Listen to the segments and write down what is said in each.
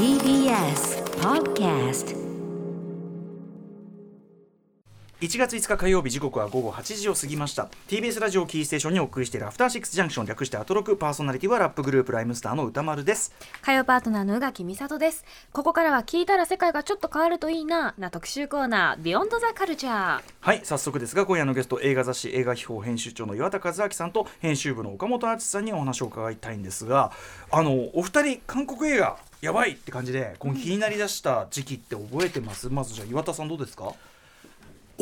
TBS Podcast. 1月5日火曜日時刻は午後8時を過ぎました。TBS ラジオキーステーションにお送りしているアフターシックスジャンクション略してアトロクパーソナリティはラップグループライムスターの歌丸です。火曜パートナーの宇垣美里です。ここからは聞いたら世界がちょっと変わるといいなな特集コーナービヨンドザカルチャーはい早速ですが今夜のゲスト映画雑誌映画秘宝編集長の岩田和明さんと編集部の岡本敦さんにお話を伺いたいんですがあのお二人韓国映画やばいって感じでこの気になりだした時期って覚えてます？まずじゃあ岩田さんどうですか？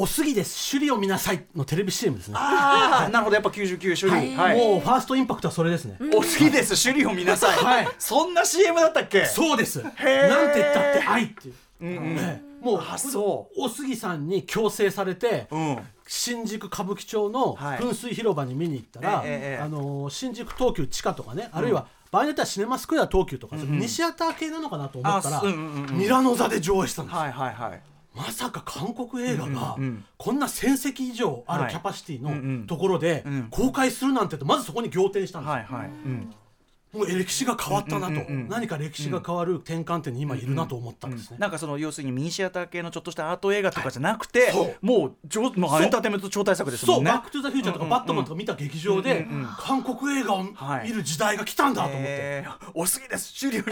おすぎです。首里を見なさいのテレビ CM ですね、ああなるほど。やっぱ99種類はい、もうファーストインパクトはそれですね、お好きです。首里を見なさい、はい。そんな CM だったっけ？そうです。なんてー言ったって愛っていう、うんうん。ええもうあそおすぎさんに強制されて、うん。新宿歌舞伎町のはい。噴水広場に見に行ったら、ええええ。あのー新宿東急地下とかね、あるいは場合によってはシネマスクエア東急とか、西アター系なのかなと思ったら、あうんうんうん。ミラノ座で上映したんですよ。はいはいはい。まさか韓国映画がうんうんこんな1000席以上あはい。るキャパシティうんうん。のところでうん公開するなんてとまずそこに仰天したんですよ、はいはい、うん、もう歴史が変わったなと、うんうんうんうん。何か歴史が変わる転換点に今いるなと思ったんですね、なんかその要するにミニシアター系のちょっとしたアート映画とかじゃなくて、そう。もう上もうエンターテインメント超大作ですそう「もんね。バック・トゥ・ザ・フューチャー」とか「バットマン」とか見た劇場でうんうんうん。韓国映画を見る時代が来たんだと思って、えー、おすぎです。終了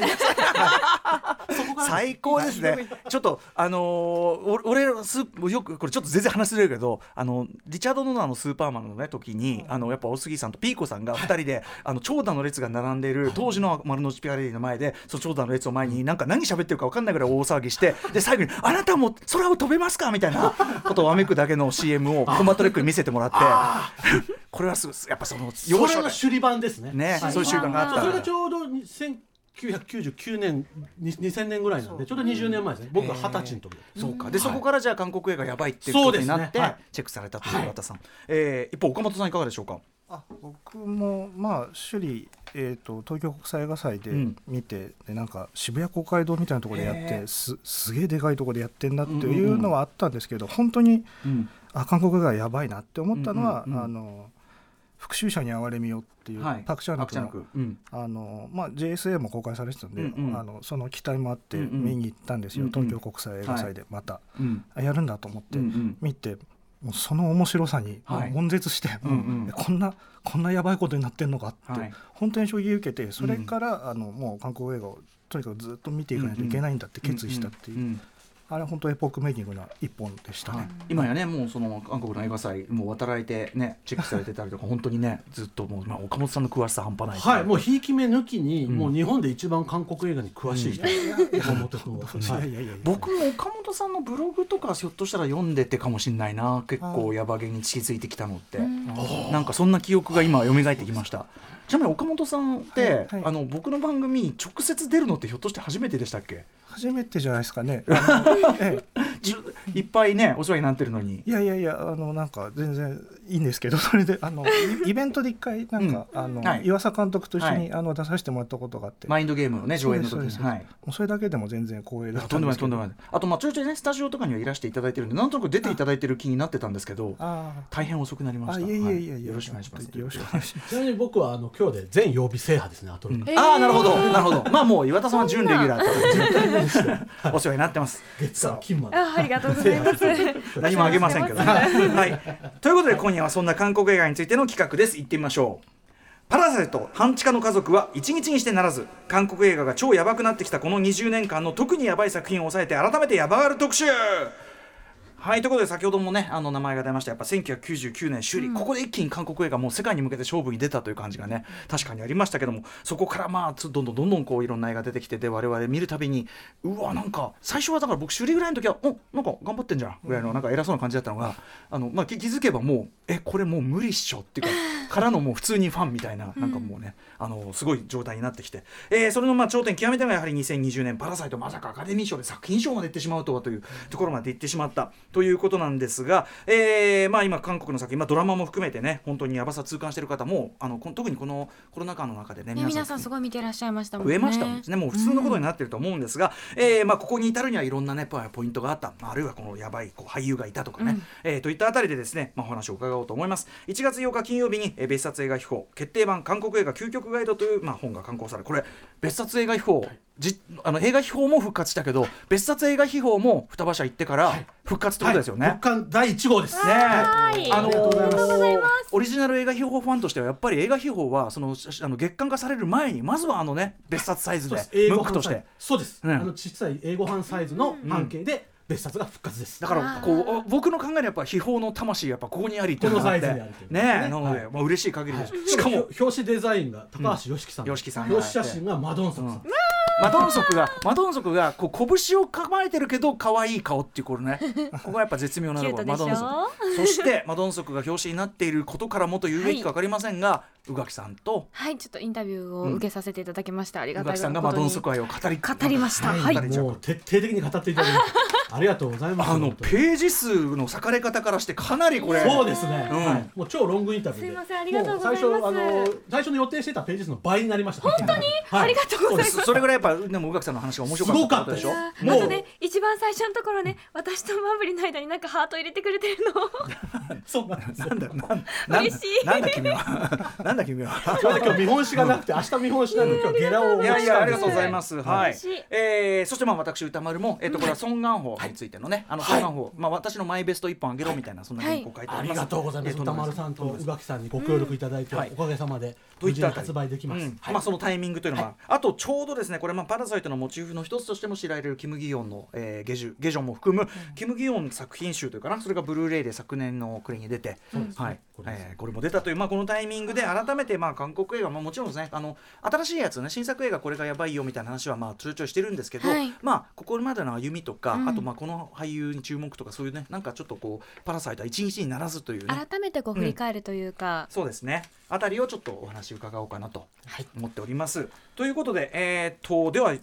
最高ですね。ちょっとあのーお俺スーよくこれちょっと全然話ずれるけどあのリチャード・ドナーのスーパーマンのね時にあのやっぱおすぎさんとピーコさんが2人であの長蛇の列が並んでいる。当時の丸の内ピカデリーの前でその長蛇の列を前になんか何喋ってるか分かんないぐらい大騒ぎしてで最後に「あなたも空を飛べますか?」みたいなことをわめくだけの CM をコンバット REC に見せてもらってこれはすやっぱその要所で。の首里版ですね。ね、はい。そういう習慣があった。それがちょうど1999年に2000年ぐらいなんでちょうど20年前ですね。僕が二十歳の時そうか。で、はいそこからじゃあ韓国映画やばいっていうことになって、はい。チェックされたという岩田さん、えー一方岡本さんいかがでしょうか？あ僕もまあ首里、えー、と東京国際映画祭でうん。見て、でなんか渋谷公会堂みたいなところでやってすすげえでかいところでやってんなってうんうんいううんのはあったんですけど、本当にうん。あ韓国映画やばいなって思ったのは、うんうんうん。あの復讐者に哀れみよっていう、はい。パク・チャンパクのク。うん。あの、まあ、JSA も公開されてたんで、うんうん。あのその期待もあってうんうん見に行ったんですよ、うんうん。東京国際映画祭でまた、うん。あやるんだと思って、うんうん。見てもうその面白さにはい。悶絶して、うんうん。えこんなこんなやばいことになってんのかって、はい。本当に衝撃を受けてそれから、あのもう韓国映画をとにかくずっと見ていかないといけないんだって決意したっていう、んんあれは本当エポックメイキングな一本でしたね。はい。今やねもうその韓国の映画祭もう渡られてねチェックされてたりとか本当にね ずっともう、まあ、岡本さんの詳しさ半端ないはい、もうひいき目抜きに、うん。もう日本で一番韓国映画に詳しい人、山本君は、いはいやいやいや。いや僕も岡本さんのブログとかひょっとしたら読んでてかもしれないな結構ヤバげに近づいてきたのってなんかそんな記憶が今蘇ってきましたちなみに岡本さんって、はいはい。あの僕の番組に直接出るのってひょっとして初めてでしたっけ？初めてじゃないですかね。ええ。ちいっぱいねお世話になってるのに。いやいやいやあのなんか全然いいんですけど それであのイイベントで一回なんか、あの、はい。岩佐監督と一緒に、はい。あの出させてもらったことがあって、マインドゲームのね上映の時に。はい。もうそれだけでも全然光栄だったとんでもないんですけどとんでもない。あとまあちょいちょいねスタジオとかにはいらしていただいてるんでなんとなく出ていただいてる気になってたんですけどあ大変遅くなりました。いえいえいえいえ、はい。よろしくお願いします。よろしくお願いします。ちなみに僕はあの今日で全曜日制覇ですねアトロク、ああなるほど。なるほど。まあもう岩田さんは準レギュラーと お世話になってます。月火金まであありがとうございます 何もあげませんけど ね。はい、ということで今夜はそんな韓国映画についての企画です。行ってみましょう。パラサイト半地下の家族は一日にしてならず韓国映画が超ヤバくなってきたこの20年間の特にヤバい作品を抑えて改めてヤバがる特集はいということで先ほどもねあの名前が出ました。やっぱ1999年首里、ここで一気に韓国映画もう世界に向けて勝負に出たという感じがね確かにありましたけどもそこからまあつどんどんどんどんこういろんな映画出てきてで我々見るたびにうわなんか最初はだから僕首里ぐらいの時はおなんか頑張ってんじゃんぐらいのなんか偉そうな感じだったのがあの、まあ、気気づけばもうえこれもう無理っしょっていうか からのもう普通にファンみたいななんかもうね、あのすごい状態になってきて、えーそれのまあ頂点極めてがやはり2020年「パラサイト」まさかアカデミー賞で作品賞までいってしまうとはというところまでいってしまったということなんですが、えーまあ、今韓国の作品、まあ、ドラマも含めてね本当にやばさ痛感してる方もあのこ特にこのコロナ禍の中でねね皆さんすごい見てらっしゃいましたもんね。増えましたもんですね。もう普通のことになってると思うんですが、えーまあ、ここに至るにはいろんなねポポイントがあった、まあ、あるいはこのやばいこう俳優がいたとかね、えーといったあたりでですね、まあ、お話を伺おうと思います。1月8日金曜日に、えー別冊映画秘宝決定版韓国映画究極ガイドという、まあ、本が刊行されこれ別冊映画秘宝じあの映画秘宝も復活したけど別冊映画秘宝も双葉社行ってから復活ってことですよね。はい、復刊第1号です。ね。はい。あのありがとうございます。オリジナル映画秘宝ファンとしてはやっぱり映画秘宝はそのあの月間化される前にまずはあのね別冊サイズでムックとして。そうです。うん。あの小さい英語版サイズの半径で別冊が復活です。だからこう僕の考えでやっぱ秘宝の魂やっぱここにありっていうのがあって。このサイズにありっていうね。なので、はい。まあ嬉しい限りです、しかもしかも。表紙デザインが高橋良樹さん。良樹さん。が表紙写真がマドンソクさん。マドンソクがマドンソクがこう拳を構えてるけど可愛い顔っていうこれね。ここがやっぱ絶妙なところ。マドンソク。そしてマドンソクが表紙になっていることからもと言うべきか分かりませんが、宇垣さんとはいちょっとインタビューを受けさせていただきました、あり宇がたい垣さんがマドンソク愛を語り語りました。語はい。もう徹底的に語っていただいてありがとうございます。あの本当にページ数の裂かれ方からしてかなりこれそうですね、うん。はい、もう超ロングインタビューで。すいませんありがとうございます。も最初あの最初の予定してたページ数の倍になりました。本当に、はい、ありがとうございます。そそれぐらいやっぱでも宇垣さんの話が面白かったすごかったでしょあもう。とね一番最初のところね私とマブリの間になんかハート入れてくれてるの。そうなんですよ。なんだなんなん嬉しい。なんだ君は。なんだ君は。今日見本紙がなくて明日見本紙なんで今日ゲラをいやいやありがとうございすます。はい。えーそしてまあ私歌丸もえっとこれはソンガンホについ。てのねあのソンガンホまあ私のマイベスト一本あげろみたいなそんな原稿書いてあありります。がとうございます。えー歌丸さんと宇垣さんにご協力いただいて、はい。おかげさまでといった発売できます、うん。はい。まあそのタイミングというのは、あとちょうどですねこれまあパラサイトのモチーフの一つとしても知られるキム・ギヨンの、えー、ゲジュゲジョンも含む、キム・ギヨン作品集というかなそれがブルーレイで昨年の暮れに出て、はい。これえーこれも出たという、まあ、このタイミングで改めてまあ韓国映画、まあ、もちろんですねあの新しいやつね新作映画これがやばいよみたいな話はまあちょいちょいしてるんですけど、はい。まあここまでの歩みとか、うん。あとまあこの俳優に注目とかそういうねなんかちょっとこうパラサイトは一日にならずというね。改めてこう振り返るというか、そうですね。あたりをちょっとお話伺おうかなと思っております。ということで、えー、とでは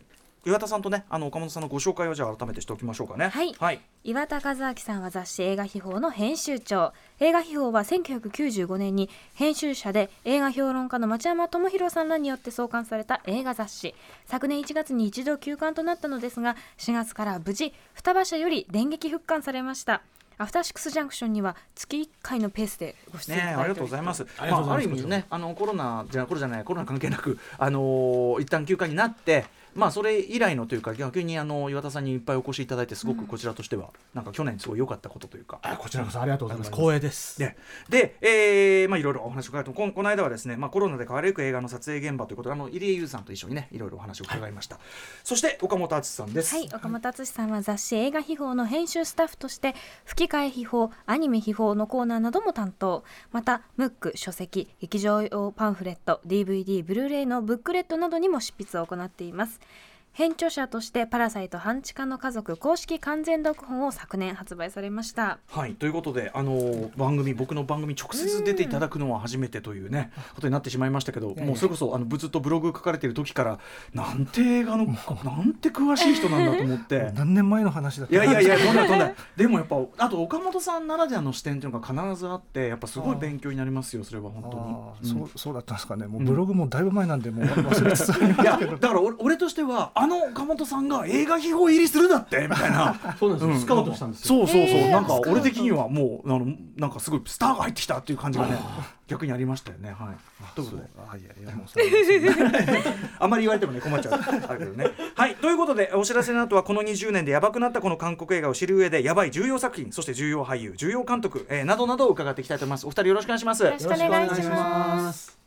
岩田さんとね、あの岡本さんのご紹介をじゃあ改めてしておきましょうかね。はいはい。岩田和明さんは雑誌映画秘宝の編集長映画秘宝は1995年に編集者で映画評論家の町山智博さんらによって創刊された映画雑誌昨年1月に一度休刊となったのですが4月から無事双葉社より電撃復刊されましたアフターシックスジャンクションには月1回のペースでご出演いね、ただいてありがとうございます。ますあ、ある意味ね、あのコロナじゃコロナじゃないコロナ関係なく、あのー一旦休暇になって。まあそれ以来のというか逆にあの岩田さんにいっぱいお越しいただいてすごくこちらとしてはなんか去年すごい良かったことというか、あこちらこそありがとうございます。光栄です。でで、えーまあ、いろいろお話を伺うとこんこの間はですね、まあ、コロナで変わりゆく映画の撮影現場ということであの入江優さんと一緒にねいろいろお話を伺いました、そして岡本敦さんです、はい、岡本敦さんは雑誌映画秘宝の編集スタッフとして吹き替え秘宝アニメ秘宝のコーナーなども担当。またムック書籍劇場用パンフレット DVD ブルーレイのブックレットなどにも執筆を行っています編著者として「パラサイト半地下の家族」公式完全読本を昨年発売されました。はい、ということで、あのー番組僕の番組直接出ていただくのは初めてというねことになってしまいましたけどもうそれこそあのずっとブログ書かれている時からなんて映画のなんて詳しい人なんだと思って。何年前の話だったいやいやいや、とんだとんだ。でもやっぱ、あと岡本さんならではの視点っていうのが必ずあって、やっぱすごい勉強になりますよ、それは本あ当ー。に。うん。そうそうだったんですかね。もうブログもだいぶ前なんでもう忘れつつありますいやだから俺俺としてはあの岡本さんが映画秘宝入りするだってみたいなそうなんですよ、うんスカウトしたんですよそうそうそう、えーなんか俺的にはもうあのなんかすごいスターが入ってきたっていう感じがね逆にありましたよねはいということであいやいやもうそれはあんまり言われてもね困っちゃうあるけどねはいということでお知らせの後はこの20年でやばくなったこの韓国映画を知る上でやばい重要作品そして重要俳優重要監督、えーなどなどを伺っていきたいと思いますお二人よろしくお願いしますよろしくお願いします。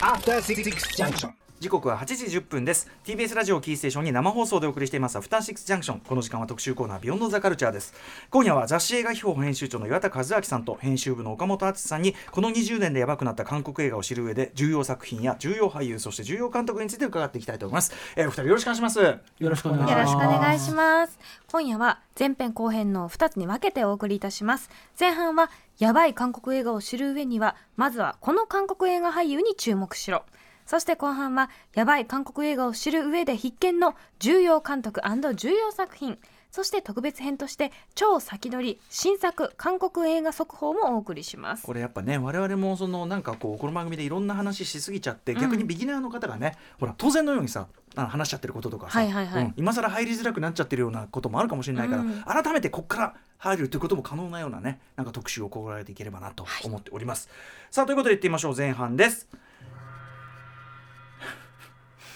After Six Junction. 時刻は8時10分です。TBS ラジオキーステーションに生放送でお送りしています。アフターシックスジャンクション。この時間は特集コーナービヨンドザカルチャーです。今夜は雑誌映画秘宝編集長の岩田和明さんと編集部の岡本敦さんにこの20年でやばくなった韓国映画を知る上で重要作品や重要俳優そして重要監督について伺っていきたいと思います、えー、お二人よろしくお願いします。よろしくお願いします。よろしくお願いします。今夜は前編後編の2つに分けてお送りいたします。前半はやばい韓国映画を知る上には、まずはこの韓国映画俳優に注目しろ。そして後半はやばい韓国映画を知る上で必見の重要監督重要作品。そして特別編として超先取り新作韓国映画速報もお送りします。これやっぱね我々もそのなんかこうこの番組でいろんな話しすぎちゃって、うん逆にビギナーの方がねほら当然のようにさ話しちゃってることとかさ、はいはいはいうん今更入りづらくなっちゃってるようなこともあるかもしれないから、うん改めてここから入るということも可能なようなねなんか特集を心がけていければなと思っております。さあということでいってみましょう前半です。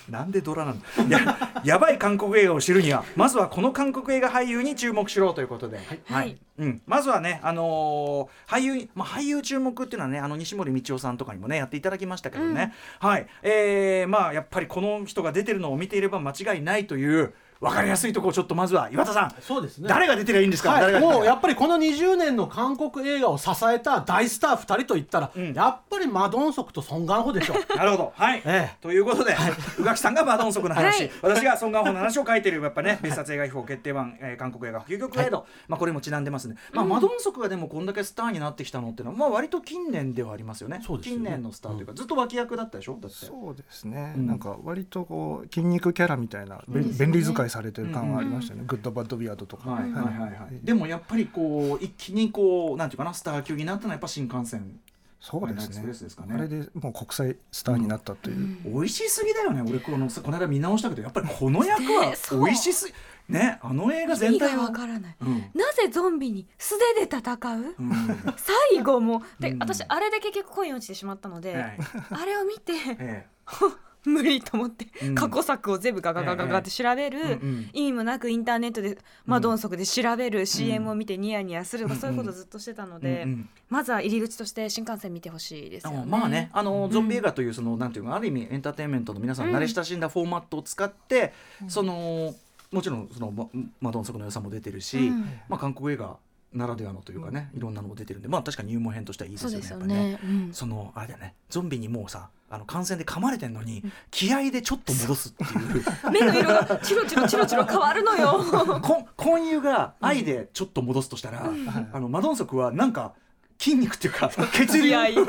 なんでドラなのややばい韓国映画を知るにはまずはこの韓国映画俳優に注目しろということで、はい。はい。うん、まずはね、あのー俳優、まあ、俳優注目っていうのはねあの西森道夫さんとかにもねやっていただきましたけどね、はい。えー、まあやっぱりこの人が出てるのを見ていれば間違いないという分かりやすいところをちょっとまずは岩田さん。そうですね。誰が出てりゃいいんですか、はい、もうやっぱりこの20年の韓国映画を支えた大スター2人といったら、ん。やっぱりマドンソクとソン・ガンホでしょ。う。なるほど。はい。ええ。ということで、宇垣さんがマドンソクの話、はい。私がソン・ガンホの話を書いてるやっぱね、別冊映画秘宝決定版、えー韓国映画究極映画、まあこれもちなんでますね。まあ、マドンソクがでもこんだけスターになってきたのっていうのは、まあ割と近年ではありますよね。そうですよね。近年のスターというか、ずっと脇役だったでしょ？だって。そうですね、うん。なんか割とこう筋肉キャラみたいな、便利使いされてる感はありましたね、グッドバッドビアードとか、はいはいはいはい。でもやっぱりこう一気にこうなんていうかなスター級になったのはやっぱ新幹線。そうですね。ですかね。あれでもう国際スターになったという、美味しすぎだよね。俺このこの間見直したけどやっぱりこの役は美味しすぎ。ねあの映画意味が全体はわからない。うん。なぜゾンビに素手で戦う？うん。最後も。で、うん。私あれで結局恋に落ちてしまったので、はい。あれを見てえ 無理と思って、うん。過去作を全部ガガガガガって調べる、えうんうん。意味もなくインターネットでマドンソクで調べる、CM を見てニヤニヤするとか、そういうことをずっとしてたので、うんうん。まずは入り口として新幹線見てほしいですよね。あまあねあのゾンビ映画というそのなんていうかある意味エンターテインメントの皆さん慣れ親しんだフォーマットを使って、そのもちろんそのママドンソクの良さも出てるし、うん。まあ韓国映画ならではのというかね、いろんなのも出てるんでまあ確かに入門編としてはいいですよねそうですよやっぱね。そのあれだよねゾンビにもうさあの感染で噛まれてんのに気合でちょっと戻すっていう。目の色がチロチロチロチロ変わるのよ。こ混遊 が愛でちょっと戻すとしたら、あのマドンソクはなんか筋肉っていうか 血流？そ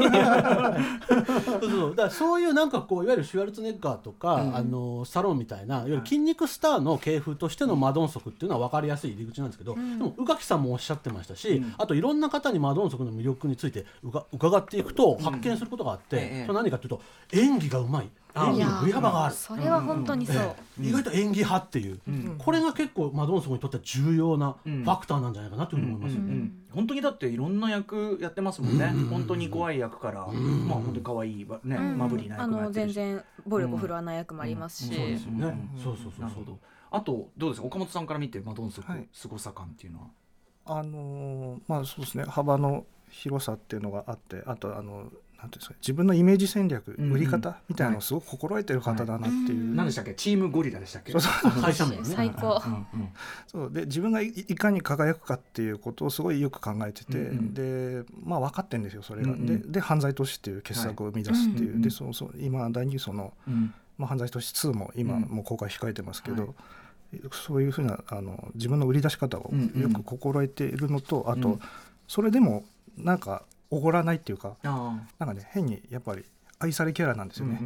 うそう。だからそういうなんかこういわゆるシュワルツェネッガーとか、あのサロンみたいないわゆる筋肉スターの系譜としてのマドンソクっていうのは分かりやすい入り口なんですけど、でも宇垣さんもおっしゃってましたし、あといろんな方にマドンソクの魅力についてうか伺っていくと発見することがあって、ええ。それ何かというと演技がうまいあ演技の振り幅がある。それは本当にそう。意外と演技派っていう、これが結構マドンソクにとっては重要なファクターなんじゃないかなというふうに思いますよね。うん本当にだっていろんな役やってますもんね、本当に怖い役から、まあ本当に可愛いわね、うん。マブリーなあの役もやってるし。全然暴力振るわない役もありますし、そうですよね、ね。そうそうそうそう。あとどうですか？岡本さんから見てマドンソクはい凄さ感っていうのは、あのーまあそうですね。幅の広さっていうのがあってあとあのなんていうんですか自分のイメージ戦略、うんうん。売り方みたいなのをすごく心得てる方だなっていう、何でしたっけ？チームゴリラでしたっけ？そうそう。会社名ね最高。うんうんそう。で自分がいいかに輝くかっていうことをすごいよく考えてて、うんうん。でまあ分かってんですよそれが、うんうん。でで犯罪都市っていう傑作を生み出すっていう、はいうんうん。でそうそう。今だにその、うん。まあ、犯罪都市2も今うん。もう公開控えてますけど、はい。そういうふうなあの自分の売り出し方をうんうん。よく心得ているのと、あと、うん。それでもなんかおごらないっていうかあなんかね変にやっぱり愛されキャラなんですよね、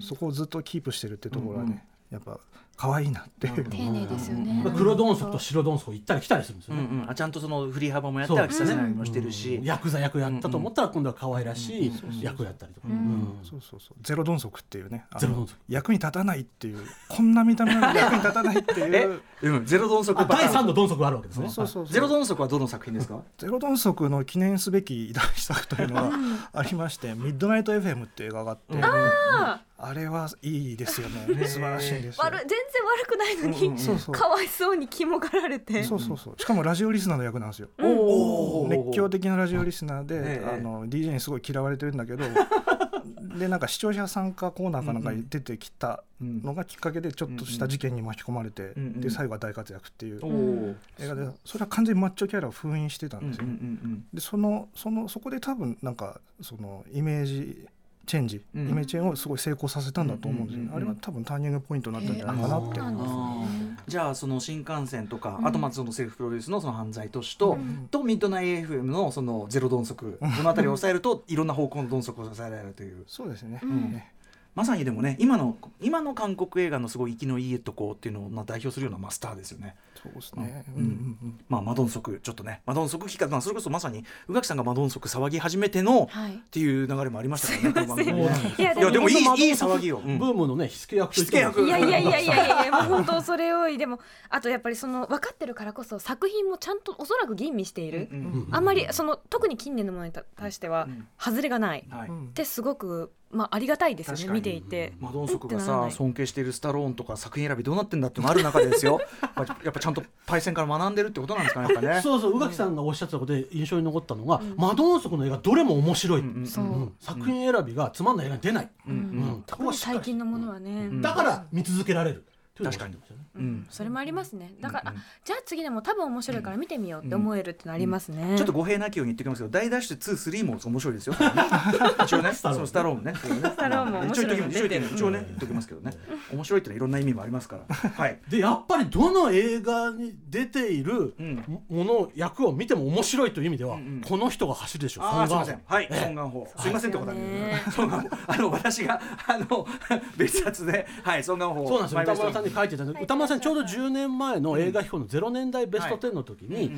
そこをずっとキープしてるってところはね、やっぱ可愛いなって。いう、丁寧ですよね。黒ドンソクと白ドンソク行ったり来たりするんですーよね。うんうん。あちゃんとその振り幅もやって飽きさせないよう。にもしてるし、うん。ヤクザ役やったと思ったら今度は可愛らしい役やったりとか、うん。うんそうそうそう。ゼロドンソクっていうねゼロドンソク。役に立たないっていうこんな見た目なのに役に立たないっていう。うん、ゼロドンソクあ第3のドンソクがあるわけですね。そうそうそう。ゼロドンソクはどの作品ですか？ゼロドンソクの記念すべき大作というのがありまして「ミッドナイト FM」っていう映画があって、ああれはいいですよね。素晴らしいんですよ。悪い全然悪くないのに、うんうん。そうそう。かわいそうに肝がられて。そうそうそう。しかもラジオリスナーの役なんですよ。熱狂的なラジオリスナーで、ええ。あの DJ にすごい嫌われてるんだけど。でなんか視聴者参加コーナーかなんかに出てきたのがきっかけでちょっとした事件に巻き込まれて、うんうんで最後は大活躍っていう。映画で。それは完全にマッチョキャラを封印してたんうんうんうですよ、ん。でそのそのそこで多分なんかそのイメージチェンジ、うん。イメージチェンジをすごい成功させたんだと思うんですよ、ね。うんうんうんあれは多分ターニングポイントになったんじゃないかなって、そうなんですね。じゃあその新幹線とか、うん。あとまあそのセルフプロデュースのその犯罪都市と、ん。とミッドナイト FM のそのゼロドンソク この辺りを抑えるといろんな方向のドンソクを抑えられるという。そうですね、うん。ねまさにでもね今の今の韓国映画のすごい生きのいいとこっていうのをまあ代表するようなマスターですよね。そうですね、ううんんうんうん。まあマドンソクちょっとね。マドンソク企画、まあ、それこそまさに宇垣さんがマドンソク騒ぎ始めての、はい。っていう流れもありましたからねいやいやでもいいいい騒ぎよ、うん。ブームのね火付け役としても火付け役いやいやいやいやいやいやもう本当それ多いでもあとやっぱりその分かってるからこそ作品もちゃんとおそらく吟味している、うんうんあんまりその特に近年のものに対してはうん。外れがない、はい。うんってすごくまあありがたいですよね見ていて。マドンソクがさ尊敬しているスタローンとか作品選びどうなってんだってのある中でですよ。やっぱちゃんとパイセンから学んでるってことなんですかねやっぱね。そうそう宇垣さんがおっしゃってたことで印象に残ったのが、マドンソクの映画どれも面白い、作品選びがつまんない映画に出ない、うんうん最近のものはね、だから見続けられる確かに。うん。それもありますね。だから、うんうん。あじゃあ次でも多分面白いから見てみようって思えるってのありますね、ちょっと語弊なきように言っておきますけど大ダッシュ2、3も面白いですよ。一応ね、そのスタローンね。スタローンも面白いの一応言っとき出てるます。一応ね、言っときますけどね。面白いってのはいろんな意味もありますから。はい。でやっぱりどの映画に出ているうん。もの役を見ても面白いという意味では、うんうん。この人が走るでしょああ、すみソンガンホません。はい、ソンガンホ。すみませんってことだね。ね。ソンガンホ。あの、私が、あの、別冊で、はい、ソンガンホ。そうなんですよ書いてたんで歌丸さんちょうど10年前の映画秘宝の0年代ベスト10の時に、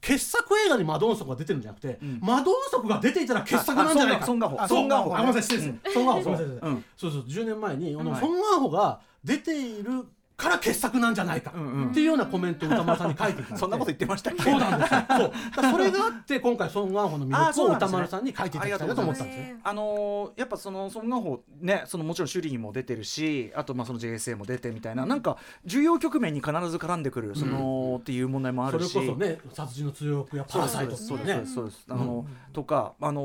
傑作映画にマドンソクが出てるんじゃなくて、ん。マドンソクが出ていたら傑作なんじゃないか。あソンガンホ。あソンガンホ。あごめんなさい失礼です、ソンガンホ。すみません、うんそうそう。10年前にあの、はい。ソンガンホが出ているから傑作なんじゃないか、んうん。っていうようなコメントを歌丸さんに書いていたそんなこと言ってましたっけ？そうなんですよ。そう。それがあって今回ソン・ガンホの魅力を歌丸さんに書いていただきたいなと思ったんですね。あのーやっぱそのソン・ガンホねそのもちろん首里も出てるしあとまあその JSA も出てみたいななんか重要局面に必ず絡んでくるその、っていう問題もあそれるしこそね殺人の通欲やパラサイトそうですねそうです。あの、とかあの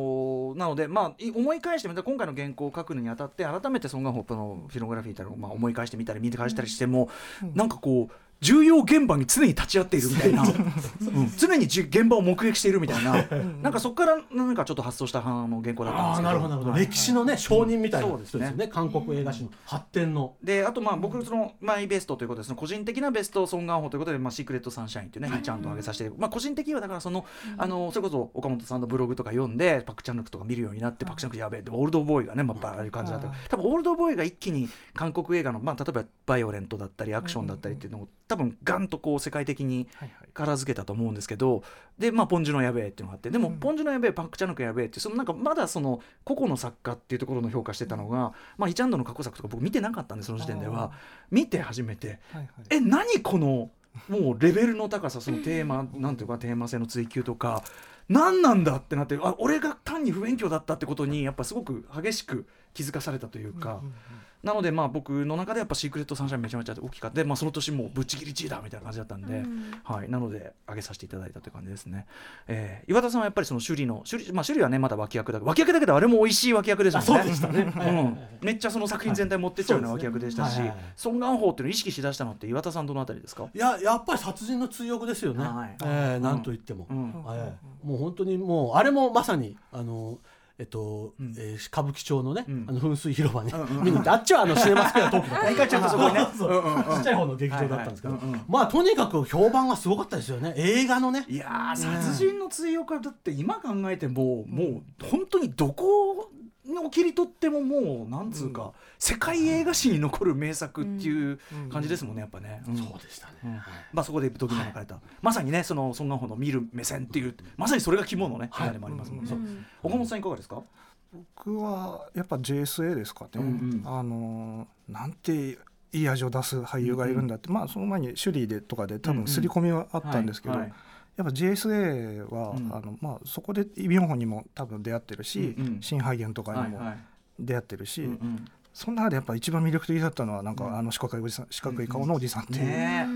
ーなのでまあい思い返してみたら今回の原稿を書くのにあたって改めてソン・ガンホのフィログラフィーたるまあ思い返してみたり見て返したりしても、なんかこう重要現場に常に立ち会っているみたいな、うん。常にじ現場を目撃しているみたいな。なんかそこからなんかちょっと発想したあの原稿だったんですけど。なるほどなるほど、はい。歴史のね証人みたいな。そうですね。韓国映画史の発展の。であとまあ僕そのマイベストということですね個人的なベストソン・ガンホということで、まあ、シークレット・サンシャインっていうね、ちゃんと上げさせて、まあ、個人的にはだからその,、あのそれこそ岡本さんのブログとか読んでパク・チャンヌクとか見るようになって、パク・チャンヌクやべえってオールドボーイがね、まあ、ああいう感じだった。多分オールドボーイが一気に韓国映画の、まあ、例えばバイオレントだったりアクションだったりっていうのを多分ガンとこう世界的にから付けたと思うんですけどでまあポンジュのやべえっていうのがあってでも、ポンジュのやべえパク・チャンヌクやべえってそのなんかまだその個々の作家っていうところの評価してたのが、まあ、イチャンドの過去作とか僕見てなかったんでその時点では。見て初めて。はいはい。え何このもうレベルの高さそのテーマ なんていうかテーマ性の追求とか。何なんだってなってあ俺が単に不勉強だったってことにやっぱすごく激しく気づかされたというか。なのでまあ僕の中でやっぱシークレットサンシャインめちゃめちゃ大きかった。で、まあ、その年もうぶっちぎり1位だみたいな感じだったんで、はい、なので上げさせていただいたという感じですね、えー岩田さんはやっぱりその首里の首里,、まあ、首里はねまだ脇役だ脇役だけどあれも美味しい脇役ですもんね。そうでしたね。めっちゃその作品全体持ってっちゃうような脇役でしたし、はいはいはい。ソン・ガンホーっていうのを意識しだしたのって岩田さんどのあたりですか？いややっぱり殺人の追憶ですよね。はい。えーなんと言っても、うん。えーもう本当にもうあれもまさにあの。えっとん。えー歌舞伎町のね、ん。あの噴水広場に、うんうん見に行ってあっちはあの シネマスクエアトークだったちっちゃい方の劇場だったんですけど、まあとにかく評判がすごかったですよね。映画のね。いやー殺人の追憶はだって今考えても、もう本当にどこを切り取ってももうなんつうか、世界映画史に残る名作っていう感じですもんねやっぱね、うん。そうでしたね、うん。まあ、そこでドキュメント書かれた、まさにねそのソン・ガンホの見る目線っていうまさにそれが肝のね映画でもありますもんね、岡本さんいかがですか？僕はやっぱ JSA ですかね、うんうんあのなんていい味を出す俳優がいるんだって、まあその前にシュリーでとかで多うんうん。分刷り込みはあったんですけど、はいはいやっぱ JSA は、うん。あのまあ、そこでイ・ビョンホンにも多分出会ってるし、うんうん。シン・ハイゲンとかにもはいはい。出会ってるし、うんうん。その中でやっぱ一番魅力的だったのはなんか、うん。あの四角いおじさん四角い顔のおじさんっていう、ね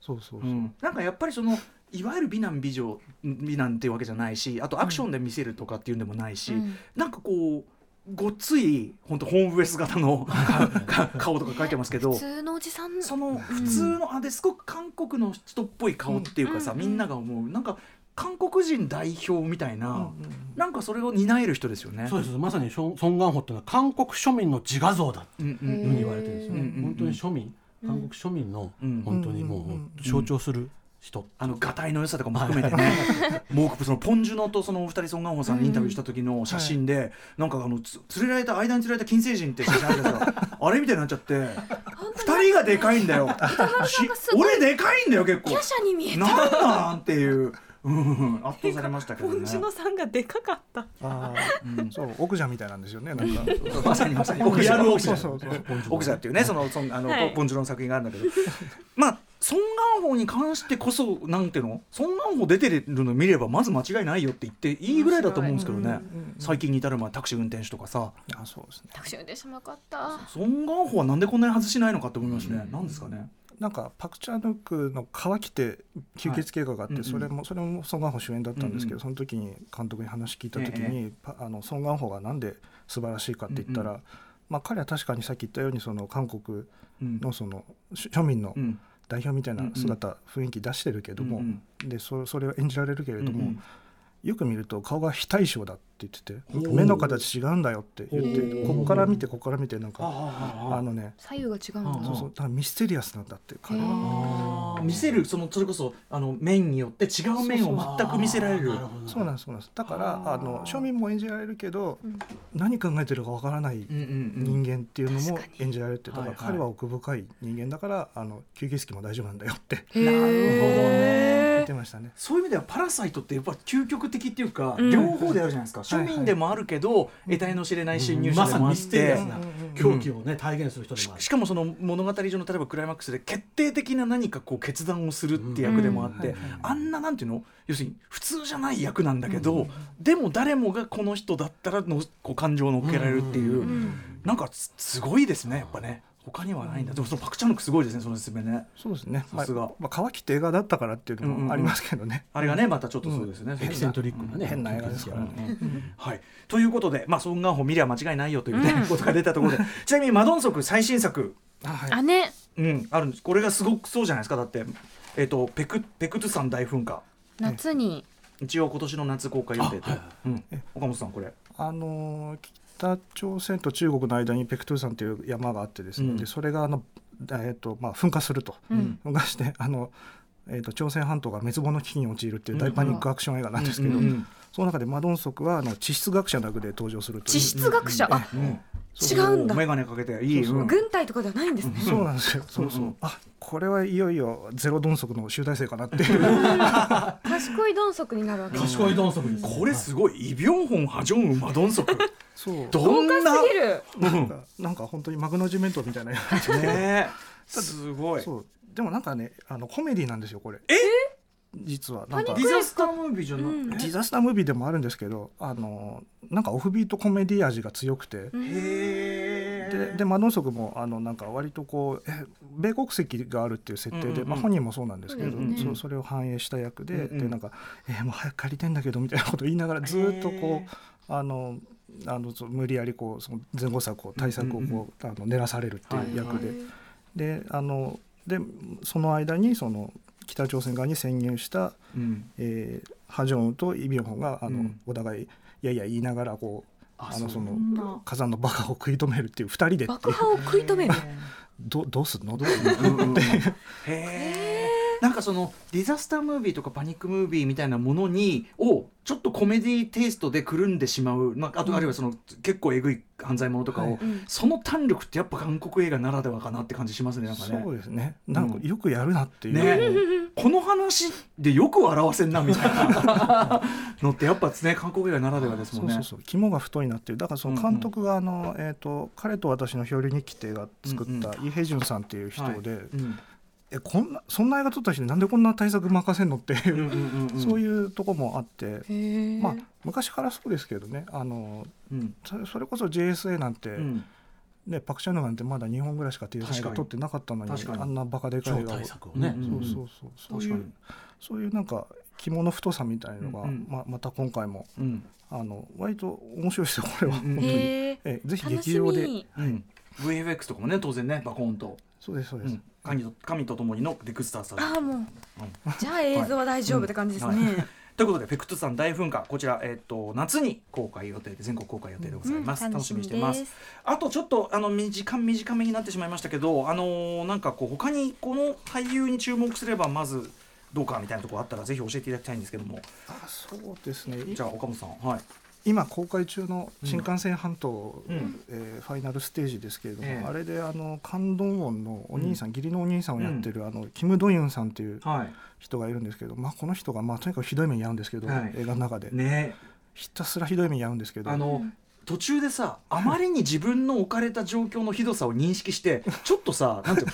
そうそうそう、うん。なんかやっぱりそのいわゆる美男美女美男っていうわけじゃないしあとアクションで見せるとかっていうんでもないし、うん。なんかこうごっつい本当ホームベース型のか顔とか書いてますけど普通のおじさん。その普通の、あですごく韓国の人っぽい顔っていうかさ、うん。みんなが思う。なんか韓国人代表みたいな、うんうんなんかそれを担える人ですよね。そうです。まさにソン・ガンホっていうのは韓国庶民の自画像だうんうふうに言われてるんですよね、うんうんうん本当に庶民。韓国庶民のうん。本当にもう象徴する人、あのガタイの良さとかも含めてね、もうそのポンジュノとそのお二人ソン・ガンホさんにインタビューした時の写真で、なんかあのつ連れられた間に連れられた金星人って写真あるじゃないですか。あれみたいになっちゃって。二人がでかいんだよ。俺でかいんだよ結構。華奢に見えた。なんなんっていう、うん、圧倒されましたけどね。ポンジュノさんがでかかった。あーそう奥者みたいなんですよねなんか。まさにまさにリアルオクジャそうそうそうオクジャっていうねそのそのあの、はい。ポンジュノの作品があるんだけど。まあソン・ガンホに関してこそなんていうの？ソン・ガンホ出てるの見ればまず間違いないよって言っていいぐらいだと思うんですけどね、最近に至る前タクシー運転手とかさ。あそうですね。タクシー運転手もよかった。ソン・ガンホはなんでこんなに外しないのかって思いますね、なんですかね。なんかパク・チャヌクの「川来て吸血鬼映画があって、それもそれもソン・ガンホ主演だったんですけど、うんうん。その時に監督に話聞いた時えに、パあのソン・ガンホがなんで素晴らしいかって言ったら、まあ、彼は確かにさっき言ったようにその韓国うん。のそのし庶民のうん代表みたいな姿、雰囲気出してるけども、うんでそそれを演じられるけれども、うんうん。よく見ると顔が非対称だって言ってて目の形違うんだよって言ってここから見てここから見てなんかああのね左右が違うんだ。あそうそうだミステリアスなんだって彼は。見せるそのそれこそあの面によって違う面を全く見せられる。そうなんですそうなんです。だからあの庶民も演じられるけど、うん。何考えてるかわからないうんうんうん。人間っていうのも演じられてだから彼は奥深い人間だからあの吸血鬼も大丈夫なんだよって。へなるほどね言ってましたね。そういう意味では「パラサイト」ってやっぱ究極的っていうか、うん。両方であるじゃないですか、はい庶民でもあるけど、得体の知れない侵入者でもあって。ステリアスな狂気をね体現する人でもあるしかもその物語上の例えばクライマックスで決定的な何かこう決断をするって役でもあって、うん。あんななんていうの？要するに普通じゃない役なんだけど、でも誰もがこの人だったらのこう感情を乗っけられるっていう、うんなんかすすごいですねやっぱね。他にはないんだ。でもそのパク・チャンノクすごいですねその説明ね。そうですね。まあさすが。まあ乾きって映画だったからっていうのもありますけどね。あれがねまたちょっとそうですね、エキセントリックなね変な映画ですからね。はい、ということで、まあ、ソン・ガンホ見りゃ間違いないよという、ねことが出たところで。ちなみにマドンソク最新作、あね。うん、あるんです。これがすごくそうじゃないですか。だって、えっとペクペクトゥ山大噴火。夏に。一応今年の夏公開予定と、あはい。うん、岡本さんこれ。あのー北朝鮮と中国の間にペクトゥ山という山があってですね、うん。でそれがあの、えーとまあ、噴火すると、うん。噴火して あの、えー、と朝鮮半島が滅亡の危機に陥るっていう大パニックアクション映画なんですけど、その中でマドンソクはあの地質学者の役で登場するという。地質学者？あうん違うんだ。眼鏡かけていい軍隊とかではないんですね。そうなんですよ、そうそう、うん。あこれはいよいよゼロ鈍足の集大成かなって。い う賢い鈍足になるわけ。賢い鈍足これすごいイ・ビョンホンハジョンウンマドンソクそう。どんなすぎる。なんかなんか本当にマグノジメントみたいなね。すごい。そう。でもなんかねあのコメディなんですよこれ。え？実はなんかディザスタームービーじゃなうん。い、ディザスタームービーでもあるんですけどあのなんかオフビートコメディ味が強くて、へででマドンソクもあのなんか割とこうえ米国籍があるっていう設定で、うんうんうん。まあ、本人もそうなんですけど、そうですねそうそれを反映した役で,、うんうん。でなんか、えーもう早く帰りたいんだけどみたいなことを言いながらずっとこうあのあのそう無理やりこうその前後策を対策をこう、あの練らされるっていう役で、であのでその間にその北朝鮮側に潜入した、うん。えーハジョンウとイ・ビョンホンがあの、うん。お互いいやいや言いながらこうああのその火山の爆破を食い止めるっていう二人でっていう。爆破を食い止める？どどうすんの？どうすんの？ってへえなんかそのディザスタームービーとかパニックムービーみたいなものにをちょっとコメディテイストでくるんでしまう、まあ、あとあるいはその結構えぐい犯罪ものとかを、はい。うん。その弾力ってやっぱ韓国映画ならではかなって感じしますねなんかね。そうですね。なんかよくやるなっていう、ね。この話でよく表せんなみたいな。のってやっぱね韓国映画ならではですもんね。そうそうそう。肝が太いなっていう。だからその監督があの、えー、と彼と私の漂流日記って映画作ったイ・ヘジュンさんっていう人で、うんえこんなそんな映画撮った人になんでこんな対策任せんのっていう、うんうんうんうん。そういうとこもあって、まあ昔からそうですけどねあのうん。それそれこそ JSA なんて、うん。ね、パク・チャンヌなんてまだ2本ぐらいしか定確かに。映画撮ってなかったのにあんなバカでかい映画をね、うんそうそうそう。そうい確かうそういうなんか肝の太さみたいのが、うんうん。ままた今回もうん。あの割と面白いですよこれは、本当に、へえ。えぜひ劇場で。み。うん、VFX とかもね当然ねバコンと、そうですそうです、うん、神と神と共にのデクスターさん。ああもう。じゃあ映像は大丈夫って感じですはい。ねということでフェクトさん大噴火。こちら、えっと夏に公開予定で全国公開予定でございます、うん楽しみにしてます。あとちょっとあの短短めになってしまいましたけどあのーなんかこう他にこの俳優に注目すればまずどうかみたいなところあったらぜひ教えていただきたいんですけども。あそうですね。じゃあ岡本さんはい今公開中の新幹線半島、うん。えーファイナルステージですけれども、ええ。あれであのカンドンウォンのお兄さん、義理のお兄さんをやってる、あのキム・ドユンさんっていうはい。人がいるんですけど、まあ、この人が、まあ、とにかくひどい目に遭うんですけど、はい。映画の中で、ね。ひたすらひどい目に遭うんですけど。あの途中でさあまりに自分の置かれた状況のひどさを認識して ちょっとさなんて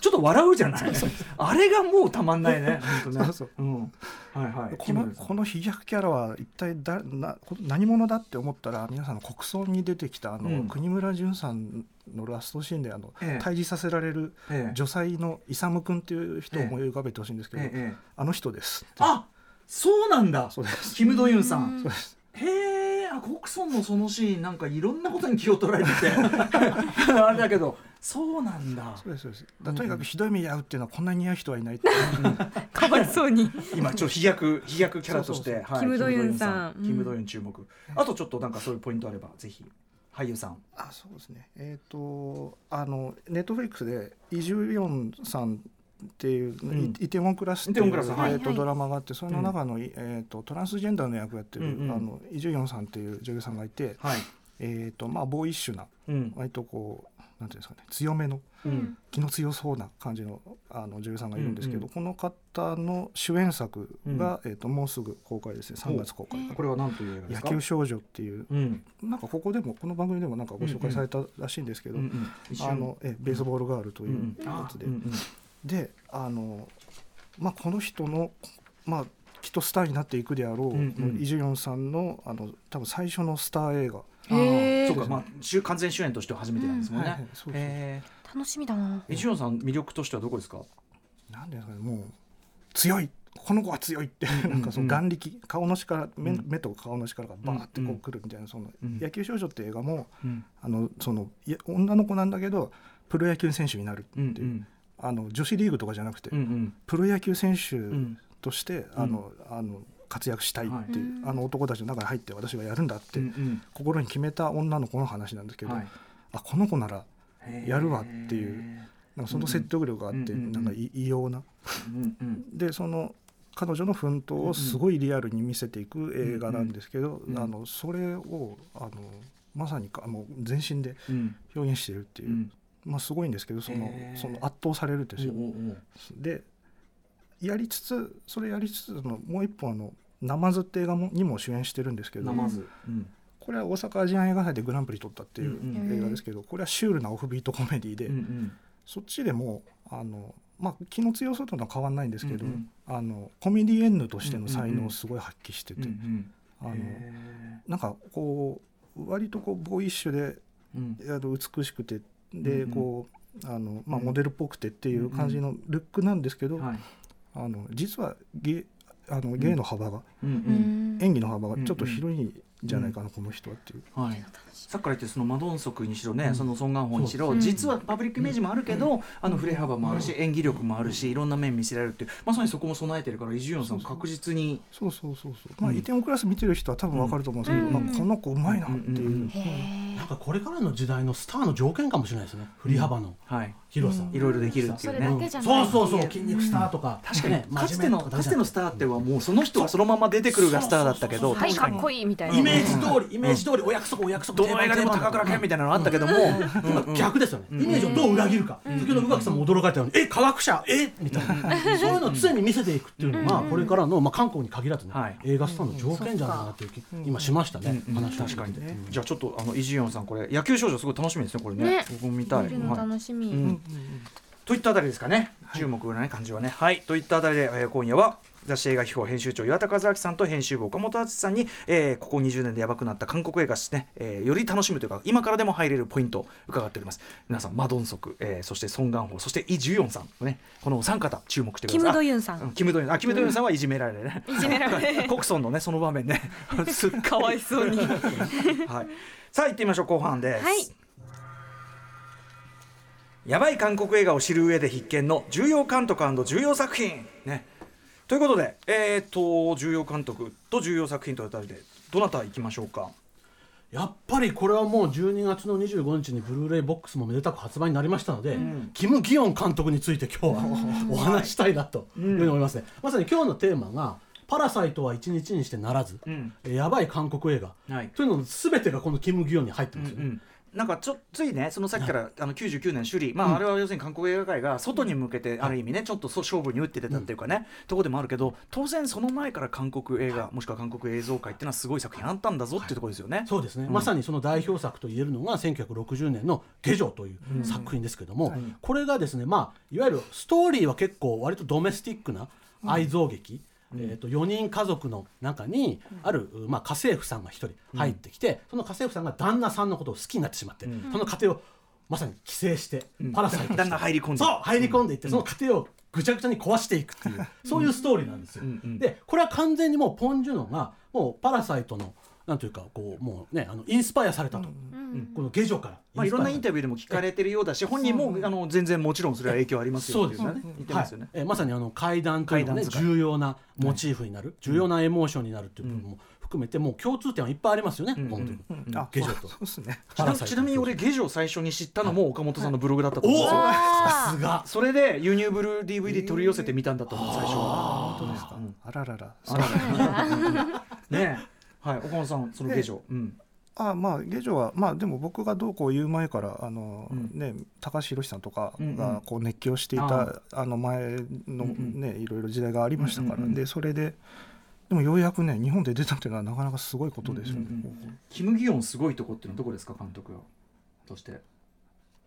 ちょっと笑うじゃない？あれがもうたまんないね。本当ね。そうそう。うん。はいはい。このこの飛躍キャラは一体だな何者だって思ったら皆さんの国葬に出てきたあの、うん。国村淳さんのラストシーンであの、ええ。退治させられるええ。女才の勇君っていう人を思い浮かべてほしいんですけど、えあの人です。あそうなんだ。キム・ドユンさん。そうですへえあコクソンのそのシーンなんかいろんなことに気を取られてて。あれだけどそうなんだ。そうですそうです。だとにかくひどい目に遭うっていうのはこんなに似合う人はいない かわいそうに。今ちょっと飛躍飛躍キャラとしてはいキムドユンさん。キムドユン注目。あとちょっとなんかそういうポイントあればぜひ。俳優さん。あそうですね。えっ、とあのネットフリックスでイ・ジュヨンさんっていう、ん。イイテウォンクラスっていうはいえーとはいドラマがあってその中の、えー、とトランスジェンダーの役をやってる、うんうん。あのイ・ジュヨンさんっていう女優さんがいて、はい。えーとまあ、ボーイッシュなうん。割とこうなんていうんですかね強めのうん。気の強そうな感じのあの女優さんがいるんですけど、うんうん。この方の主演作が、えー、ともうすぐ公開ですね3月公開これは何という野球少女っていううん。なんかここでもこの番組でもなんかご紹介されたらしいんですけど、うんうんあのえベースボールガールといううんうん。やつで、うんうんであの、まあ、この人の、まあ、きっとスターになっていくであろう、うんうん。イ・ジュヨンさんのあの多分最初のスター映画、あそうかまあ主完全主演としては初めてなんですもんはいはいねそうそうへ楽しみだな。えイチロンさん魅力としてはどこですか？なんですかねもう強い。この子は強いって。なんかその眼力。顔の力目,、うん目と顔の力がバーってこうんうくるみたいなそのうん。野球少女って映画もうん。あのそのいや女の子なんだけどプロ野球選手になるっていう、うんうんあの女子リーグとかじゃなくて、うんうん。プロ野球選手うん。として、あのあの活躍したいっていう、はい。あの男たちの中に入って私がやるんだって、うんうん。心に決めた女の子の話なんですけど、はい。あこの子ならやるわっていうなんかその説得力があって、うんうんなんかい異様な。うんうん でその彼女の奮闘をすごいリアルに見せていく映画なんですけど、うんうんあのそれをあのまさにかもう全身でうん。表現してるっていう、うんまあ、すごいんですけどそのその圧倒されるんですよ。でやりつつそれやりつつそのもう一本あの「ナマズ」って映画もにも主演してるんですけどうん。これは大阪アジアン映画祭でグランプリ取ったっていう映画ですけどこれはシュールなオフビートコメディで、うんうん。そっちでもあの、まあ、気の強さとは変わらないんですけど、うんうん。あのコメディエンヌとしての才能をすごい発揮してて、あのへなんかこう割とこうボーイッシュでーうん。美しくてで、こうあの、まあ、うんモデルっぽくてっていう感じのルックなんですけど、はい。あの実はゲあの芸の幅が、演技の幅がちょっと広いんじゃないかな、この人はっていう。はい、さっきから言ってそのマドンソクにしろね、うんそのソン・ガンホにしろ、実はパブリックイメージもあるけど、あの振れ幅もあるし、演技力もあるしいろんな面見せられるっていう。まさにそこも備えてるからイ・ジュヨンさん確実にそうそうそうそう。まあ、うんイテウォンクラス見てる人は多分わかると思うんですけど、この子うまいなっていう。なんかこれからの時代のスターの条件かもしれないですね。振り幅の。はい。広さ、いろいろできるってそいうね。そう。そう。そう筋肉スターとか、確かにねかつてのかかつてのスターってはもうその人がそのまま出てくるがスターだったけどはい確かっこいいみたいなイメージ通りイメージ通りお約束お約束どの映画でも高倉健みたいなのあったけども、今逆ですよね、イメージをどう裏切るか、先ほど宇垣さんも驚かれたように「え科学者えみたいな、そういうのを常に見せていくっていうのが、これからの、まあ、韓国に限らずね、はい。映画スターの条件じゃないかなっていう気、今しましたね、うん。話を確かにじゃあちょっとあのイ・ジュヨンさんこれ野球少女すごい楽しみですねこれね。ね。僕も見たい。楽しみ、うんといったあたりですかね、注目の、ね、感じはね。はい。といったあたりで、えー今夜は雑誌映画秘宝編集長岩田和明さんと編集部岡本敦さんに、えーここ20年でやばくなった韓国映画ですね、えーより楽しむというか今からでも入れるポイントを伺っております。皆さんマドンソク、えーそしてソン・ガンホそしてイ・ジュヨンさんねこのお三方注目してください。キム・ドユンさん。んキム・ドユンあキム・ドユンさんはいじめられるね、いじめられる。コクソンのねその場面ね。す っ かわいそうに。はい、さあ行ってみましょう。後半です、はいやばい韓国映画を知る上で必見の重要監督重要作品。ね。ということでえっ、と重要監督と重要作品というあたりでどなた行きましょうか？やっぱりこれはもう12月の25日にブルーレイボックスもめでたく発売になりましたので、キム・ギヨン監督について今日は お話したいなというふうに思います。ね、まさに今日のテーマが「パラサイトは一日にしてならず」ん。えやばい韓国映画、はい。というのの全てがこのキム・ギヨンに入ってますよね、なんかちょついねそのさっきからあの99年首里。まあ、あれは要するに韓国映画界が外に向けてある意味ねちょっと勝負に打って出たっていうかね、ところでもあるけど当然その前から韓国映画もしくは韓国映像界っていうのはすごい作品あったんだぞっていうところですよね。そうですね、まさにその代表作と言えるのが1960年の「下女」という作品ですけども、これがですね、まあ、いわゆるストーリーは結構割とドメスティックな愛憎劇、えー、と4人家族の中にある、まあ、家政婦さんが1人入ってきて、その家政婦さんが旦那さんのことを好きになってしまって、その家庭をまさに寄生して、パラサイト旦那入り込んで。そう入り込んでいって、その家庭をぐちゃぐちゃに壊していくっていう、そういうストーリーなんですよ。でこれは完全にもうポン・ジュノがもうパラサイトのなんというかこうもうねあのインスパイアされたと、この下女から。まあ、いろんなインタビューでも聞かれてるようだし、本人もあの全然もちろんそれは影響ありますよそうですよね。えーまさにあの階段というのが、ね、重要なモチーフになる、重要なエモーションになるっていう部分も含めてもう共通点はいっぱいありますよね、本当に、あ下女と。そうですね。ちなみに俺ゲジを最初に知ったのも岡本さんのブログだったと思うんですよ。さすが。それで輸入ブルー DVD 取り寄せてみたんだと思う最初は。本当ですか、あららら。あらねえはい岡本さんそのゲジョ、うん、あまあ下女はまあでも僕がどうこう言う前からあの、うん。ね高橋宏さんとかうんうん。がこう熱狂していた、あの前のうんうん。ねいろいろ時代がありましたから、うんうんうん。でそれででもようやくね日本で出たっていうのはなかなかすごいことですよね。キム・ギヨンすごいとこっていうのはどこですか監督は。として